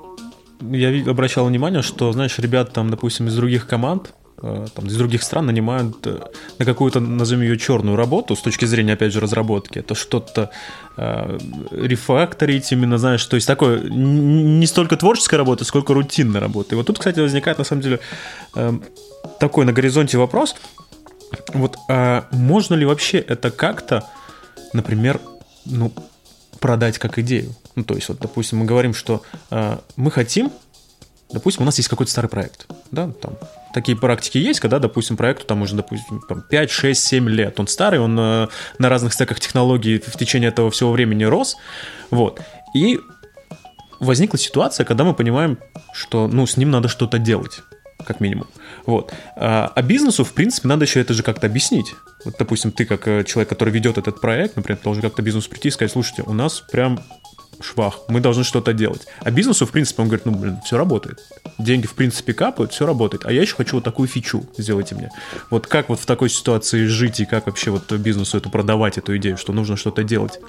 я обращал внимание, что, знаешь, ребят там, допустим, из других команд, Э, там, из других стран нанимают э, на какую-то, назовем ее, черную работу с точки зрения, опять же, разработки. Это что-то э, рефакторить именно, знаешь, то есть такое не столько творческая работа, сколько рутинная работа. И вот тут, кстати, возникает, на самом деле, э, такой на горизонте вопрос. Вот а можно ли вообще это как-то, например, ну, продать как идею? Ну, то есть, вот, допустим, мы говорим, что э, мы хотим, допустим, у нас есть какой-то старый проект, да, там, такие практики есть, когда, допустим, проекту там уже, допустим, там 5, 6, 7 лет. Он старый, он э, на разных стеках технологий в течение этого всего времени рос. Вот. И возникла ситуация, когда мы понимаем, что ну, с ним надо что-то делать, как минимум. Вот. А, а бизнесу, в принципе, надо еще это же как-то объяснить. Вот, допустим, ты как э, человек, который ведет этот проект, например, должен как-то бизнесу прийти и сказать, слушайте, у нас прям швах, мы должны что-то делать. А бизнесу, в принципе, он говорит, ну, блин, все работает. Деньги, в принципе, капают, все работает. А я еще хочу вот такую фичу, сделайте мне. Вот как вот в такой ситуации жить и как вообще вот бизнесу эту продавать, эту идею, что нужно что-то делать?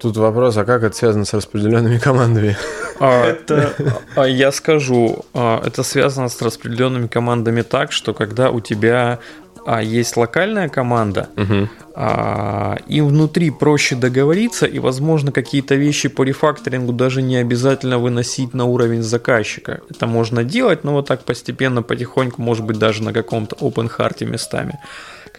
Тут вопрос, а как это связано с распределенными командами? А, это, а я скажу, а, это связано с распределенными командами так, что когда у тебя а есть локальная команда, угу. а, им внутри проще договориться, и, возможно, какие-то вещи по рефакторингу даже не обязательно выносить на уровень заказчика. Это можно делать, но вот так постепенно, потихоньку, может быть, даже на каком-то open харте местами.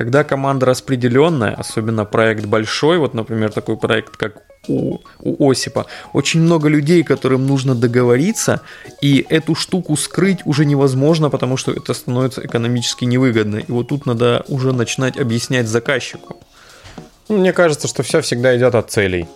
Когда команда распределенная, особенно проект большой, вот, например, такой проект, как у, у Осипа, очень много людей, которым нужно договориться, и эту штуку скрыть уже невозможно, потому что это становится экономически невыгодно. И вот тут надо уже начинать объяснять заказчику. Ну, мне кажется, что все всегда идет от целей.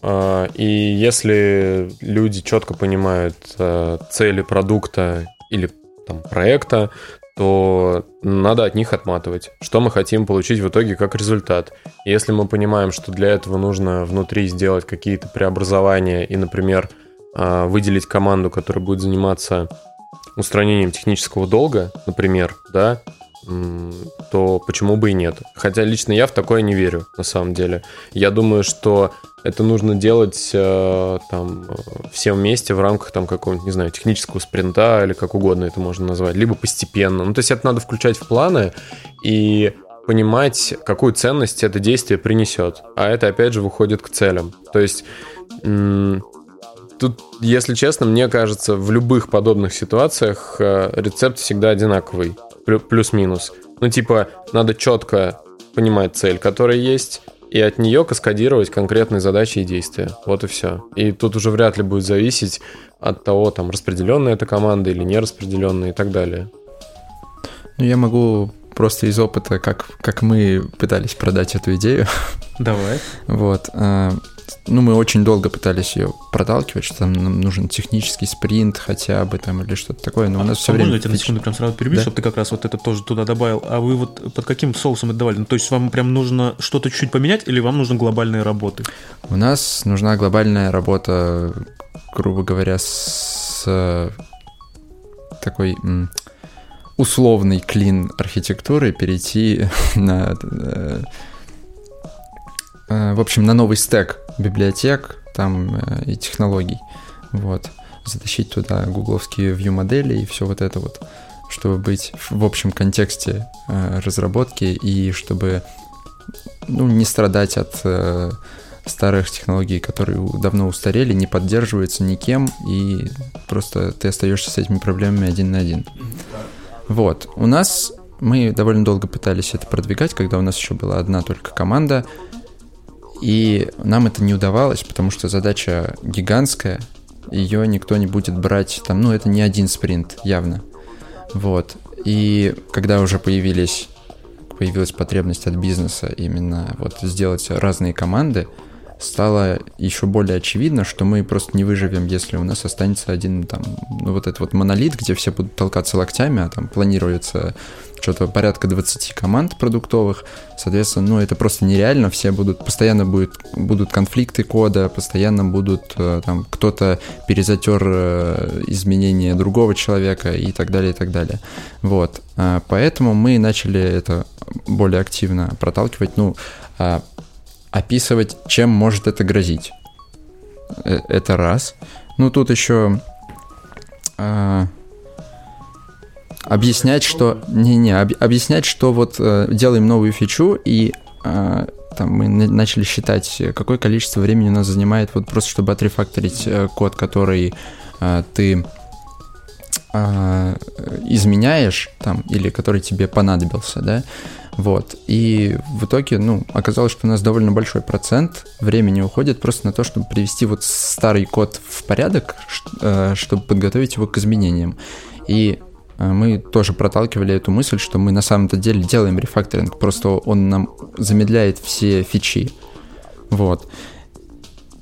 А, и если люди четко понимают а, цели продукта или там, проекта, то надо от них отматывать. Что мы хотим получить в итоге как результат. если мы понимаем, что для этого нужно внутри сделать какие-то преобразования и, например, а, выделить команду, которая будет заниматься устранением технического долга, например, да, то почему бы и нет? Хотя лично я в такое не верю, на самом деле. Я думаю, что это нужно делать э, там все вместе в рамках там какого-нибудь, не знаю, технического спринта или как угодно это можно назвать, либо постепенно. Ну, то есть это надо включать в планы и понимать, какую ценность это действие принесет. А это, опять же, выходит к целям. То есть тут, если честно, мне кажется, в любых подобных ситуациях э, рецепт всегда одинаковый плюс-минус. Ну, типа, надо четко понимать цель, которая есть, и от нее каскадировать конкретные задачи и действия. Вот и все. И тут уже вряд ли будет зависеть от того, там, распределенная эта команда или не распределенная и так далее. Ну, я могу просто из опыта, как, как мы пытались продать эту идею. Давай. Вот. Ну, мы очень долго пытались ее проталкивать, что там нам нужен технический спринт хотя бы там или что-то такое, но а у нас все время... Я тебя на секунду прям сразу перебью, да? чтобы ты как раз вот это тоже туда добавил. А вы вот под каким соусом это давали? Ну, то есть вам прям нужно что-то чуть-чуть поменять или вам нужны глобальные работы? У нас нужна глобальная работа, грубо говоря, с э, такой условный клин архитектуры перейти на Э, в общем, на новый стек библиотек там э, и технологий. Вот. Затащить туда гугловские view модели и все вот это вот, чтобы быть в общем контексте э, разработки и чтобы ну, не страдать от старых технологий, которые давно устарели, не поддерживаются никем, и просто ты остаешься с этими проблемами один на один. Вот. У нас мы довольно долго пытались это продвигать, когда у нас еще была одна только команда, и нам это не удавалось, потому что задача гигантская, ее никто не будет брать, там, ну, это не один спринт, явно. Вот. И когда уже появились, появилась потребность от бизнеса именно вот сделать разные команды, стало еще более очевидно, что мы просто не выживем, если у нас останется один там, ну вот этот вот монолит, где все будут толкаться локтями, а там планируется что-то порядка 20 команд продуктовых. Соответственно, ну это просто нереально, все будут, постоянно будет, будут конфликты кода, постоянно будут э, там кто-то перезатер э, изменения другого человека и так далее, и так далее. Вот. А, поэтому мы начали это более активно проталкивать. Ну, а, описывать, чем может это грозить. Э, это раз. Ну, тут еще э, объяснять, что... Не-не, об, объяснять, что вот э, делаем новую фичу, и э, там мы начали считать, какое количество времени у нас занимает вот просто, чтобы отрефакторить э, код, который э, ты э, изменяешь там, или который тебе понадобился, да, Вот. И в итоге, ну, оказалось, что у нас довольно большой процент времени уходит просто на то, чтобы привести вот старый код в порядок, э, чтобы подготовить его к изменениям. И э, мы тоже проталкивали эту мысль, что мы на самом-то деле делаем рефакторинг, просто он нам замедляет все фичи. Вот.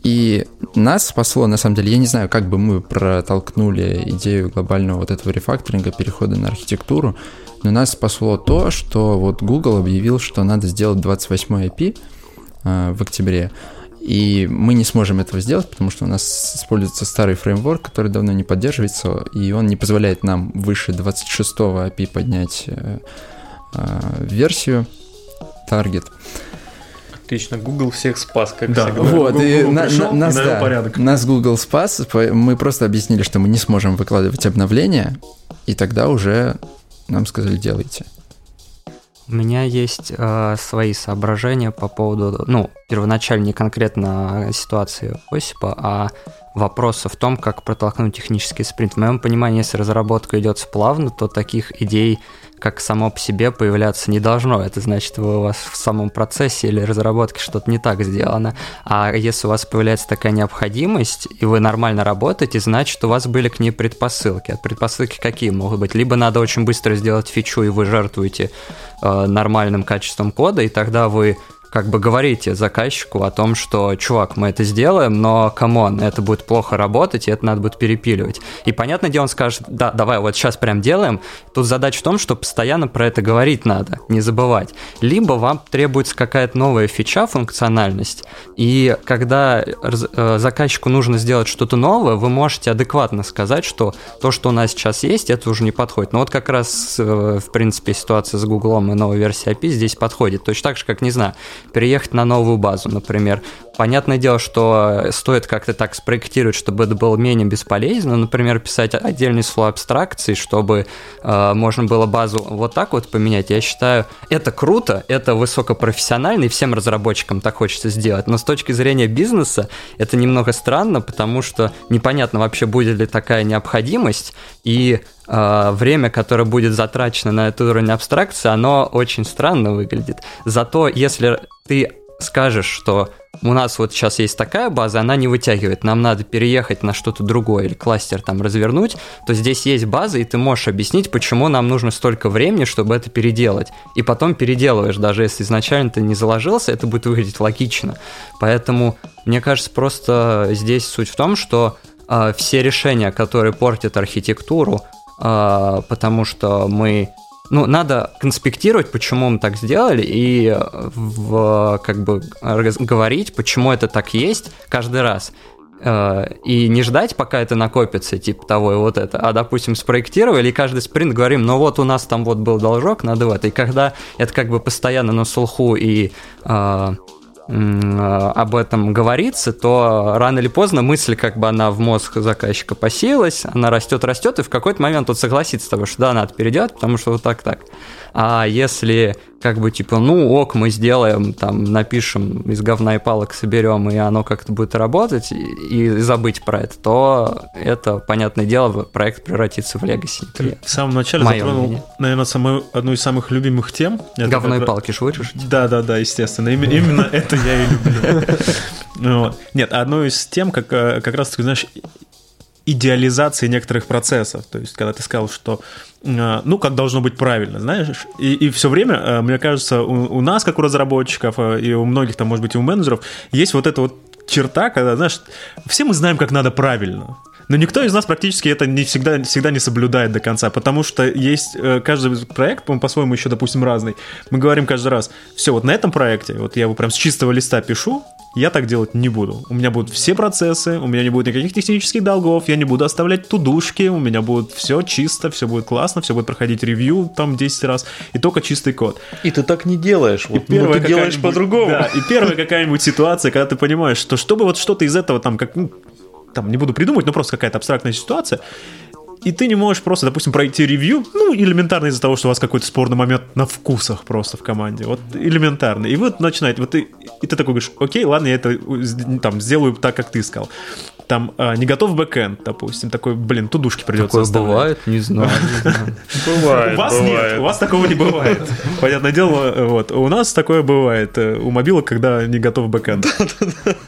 И нас спасло, на самом деле, я не знаю, как бы мы протолкнули идею глобального вот этого рефакторинга, перехода на архитектуру, но нас спасло то, что вот Google объявил, что надо сделать 28 IP э, в октябре, и мы не сможем этого сделать, потому что у нас используется старый фреймворк, который давно не поддерживается, и он не позволяет нам выше 26 API поднять э, э, версию таргет. Отлично, Google всех спас, как Да, всегда. Вот, Google и на- пришел на- и нас, навел да, порядок. нас Google спас, мы просто объяснили, что мы не сможем выкладывать обновления, и тогда уже нам сказали, делайте. У меня есть э, свои соображения по поводу, ну, первоначально не конкретно ситуации Осипа, а вопроса в том, как протолкнуть технический спринт. В моем понимании, если разработка идет плавно, то таких идей, как само по себе, появляться не должно. Это значит, вы у вас в самом процессе или разработке что-то не так сделано. А если у вас появляется такая необходимость, и вы нормально работаете, значит, у вас были к ней предпосылки. А предпосылки какие могут быть? Либо надо очень быстро сделать фичу, и вы жертвуете э, нормальным качеством кода, и тогда вы как бы говорите заказчику о том, что, чувак, мы это сделаем, но, come on, это будет плохо работать, и это надо будет перепиливать. И понятное дело, он скажет, да, давай, вот сейчас прям делаем. Тут задача в том, что постоянно про это говорить надо, не забывать. Либо вам требуется какая-то новая фича, функциональность, и когда э, заказчику нужно сделать что-то новое, вы можете адекватно сказать, что то, что у нас сейчас есть, это уже не подходит. Но вот как раз, э, в принципе, ситуация с Гуглом и новой версией API здесь подходит. Точно так же, как, не знаю, переехать на новую базу, например. Понятное дело, что стоит как-то так спроектировать, чтобы это было менее бесполезно, например, писать отдельный слой абстракции, чтобы э, можно было базу вот так вот поменять. Я считаю, это круто, это высокопрофессионально, и всем разработчикам так хочется сделать. Но с точки зрения бизнеса это немного странно, потому что непонятно вообще будет ли такая необходимость, и э, время, которое будет затрачено на этот уровень абстракции, оно очень странно выглядит. Зато если ты скажешь, что у нас вот сейчас есть такая база, она не вытягивает, нам надо переехать на что-то другое или кластер там развернуть, то здесь есть база, и ты можешь объяснить, почему нам нужно столько времени, чтобы это переделать. И потом переделываешь, даже если изначально ты не заложился, это будет выглядеть логично. Поэтому, мне кажется, просто здесь суть в том, что э, все решения, которые портят архитектуру, э, потому что мы ну, надо конспектировать, почему мы так сделали, и в, как бы говорить, почему это так есть каждый раз. Э, И не ждать, пока это накопится, типа того и вот это, а, допустим, спроектировали, и каждый спринт говорим, ну вот у нас там вот был должок, надо в это. И когда это как бы постоянно на слуху и э, об этом говорится, то рано или поздно мысль, как бы она в мозг заказчика посеялась, она растет, растет, и в какой-то момент он согласится с тобой, что да, надо переделать, потому что вот так-так. А если как бы типа, ну ок, мы сделаем, там, напишем, из говна и палок соберем, и оно как-то будет работать, и, и забыть про это, то это, понятное дело, проект превратится в легаси. Ты в самом начале Моё затронул, мнение. наверное, самую, одну из самых любимых тем. Это Говно и палки ж вырежете? Да, да, да, естественно. Именно, именно это я и люблю. Нет, одну из тем, как, э, как раз, ты знаешь, идеализации некоторых процессов. То есть, когда ты сказал, что э, ну, как должно быть правильно, знаешь, и, и все время, э, мне кажется, у, у нас, как у разработчиков, э, и у многих, там, может быть, и у менеджеров, есть вот эта вот черта, когда, знаешь, все мы знаем, как надо правильно. Но никто из нас практически это не всегда, всегда не соблюдает до конца, потому что есть каждый проект, он по-своему еще, допустим, разный. Мы говорим каждый раз, все, вот на этом проекте, вот я его прям с чистого листа пишу, я так делать не буду. У меня будут все процессы, у меня не будет никаких технических долгов, я не буду оставлять тудушки, у меня будет все чисто, все будет классно, все будет проходить ревью там 10 раз, и только чистый код. И ты так не делаешь. Вот, И ну, ты делаешь по-другому. Да, и первая какая-нибудь ситуация, когда ты понимаешь, что чтобы вот что-то из этого там, как, ну, там, не буду придумать, но просто какая-то абстрактная ситуация, и ты не можешь просто, допустим, пройти ревью, ну, элементарно из-за того, что у вас какой-то спорный момент на вкусах просто в команде, вот элементарно. И вы начинаете, вот ты, и ты такой говоришь, окей, ладно, я это там сделаю так, как ты сказал. там а, не готов бэкэнд, допустим, такой, блин, тудушки придется Такое оставлять. бывает? Не знаю. не знаю. Бывает, У вас нет, у вас такого не бывает. Понятное дело, вот. У нас такое бывает э, у мобилок, когда не готов бэкэнд.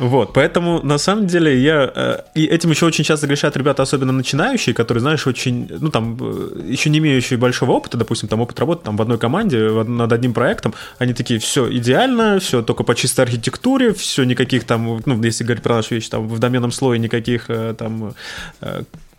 Вот, поэтому на самом деле я... э, И этим еще очень часто грешат ребята, особенно начинающие, которые, знаешь, очень, ну там, э, еще не имеющие большого опыта, допустим, там опыт работы там в одной команде над одним проектом, они такие, все идеально, все только по чистой архитектуре, все никаких там, ну, если говорить про нашу вещь, там в доменном слое никаких э, там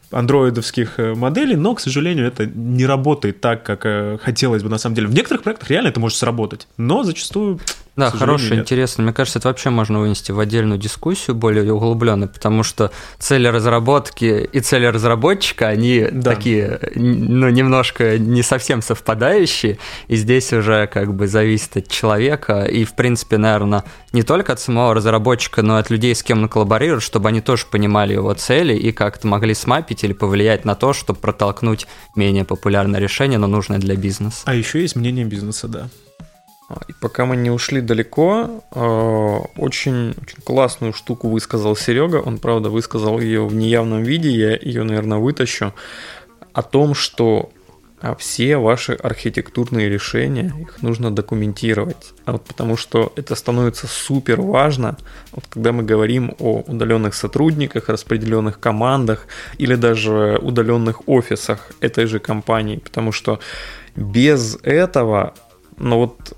андроидовских моделей, но, к сожалению, это не работает так, как хотелось бы на самом деле. В некоторых проектах реально это может сработать, но зачастую Да, хороший, нет. интересно. Мне кажется, это вообще можно вынести в отдельную дискуссию более углубленную, потому что цели разработки и цели разработчика, они Да. такие, ну, немножко не совсем совпадающие, и здесь уже как бы зависит от человека, и, в принципе, наверное, не только от самого разработчика, но и от людей, с кем он коллаборирует, чтобы они тоже понимали его цели и как-то могли смапить или повлиять на то, чтобы протолкнуть менее популярное решение, но нужное для бизнеса. А еще есть мнение бизнеса, да. А, И пока мы не ушли далеко, э, очень, очень классную штуку высказал Серега. Он, правда, высказал ее в неявном виде. Я ее, наверное, вытащу. О том, что а, все ваши архитектурные решения, их нужно документировать. А потому что это становится супер важно, вот когда мы говорим о удаленных сотрудниках, распределенных командах или даже удаленных офисах этой же компании. Потому что без этого, ну вот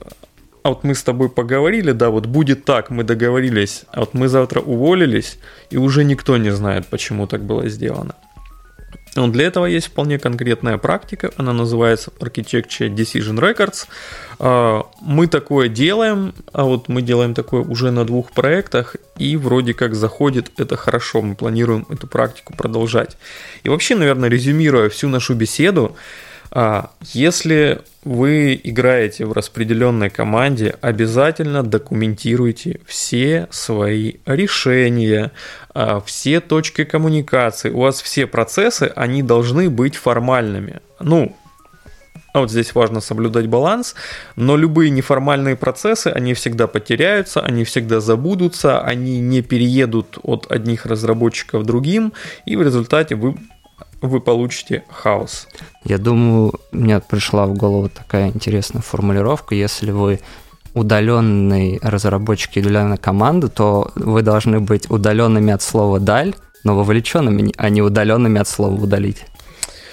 а вот мы с тобой поговорили, да, вот будет так, мы договорились, а вот мы завтра уволились, и уже никто не знает, почему так было сделано. Но для этого есть вполне конкретная практика, она называется Architecture Decision Records. А, Мы такое делаем, а вот мы делаем такое уже на двух проектах, и вроде как заходит это хорошо, мы планируем эту практику продолжать. И вообще, наверное, резюмируя всю нашу беседу, Если вы играете в распределенной команде, обязательно документируйте все свои решения, а, все точки коммуникации. У вас все процессы, они должны быть формальными. Ну, а вот здесь важно соблюдать баланс, но любые неформальные процессы, они всегда потеряются, они всегда забудутся, они не переедут от одних разработчиков другим, и в результате вы, вы получите хаос. Я думаю, мне пришла в голову такая интересная формулировка. Если вы удаленный разработчик и удаленная команда, то вы должны быть удаленными от слова «даль», но вовлеченными, а не удаленными от слова «удалить».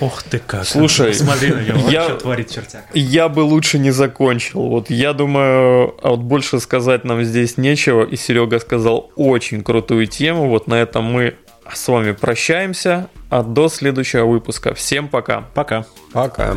Ох ты как. Слушай, смотри на него, я- что творит чертяк. Я бы лучше не закончил. Вот я думаю, а вот больше сказать нам здесь нечего. И Серега сказал очень крутую тему. Вот на этом мы с вами прощаемся. А до следующего выпуска. Всем пока. Пока. Пока.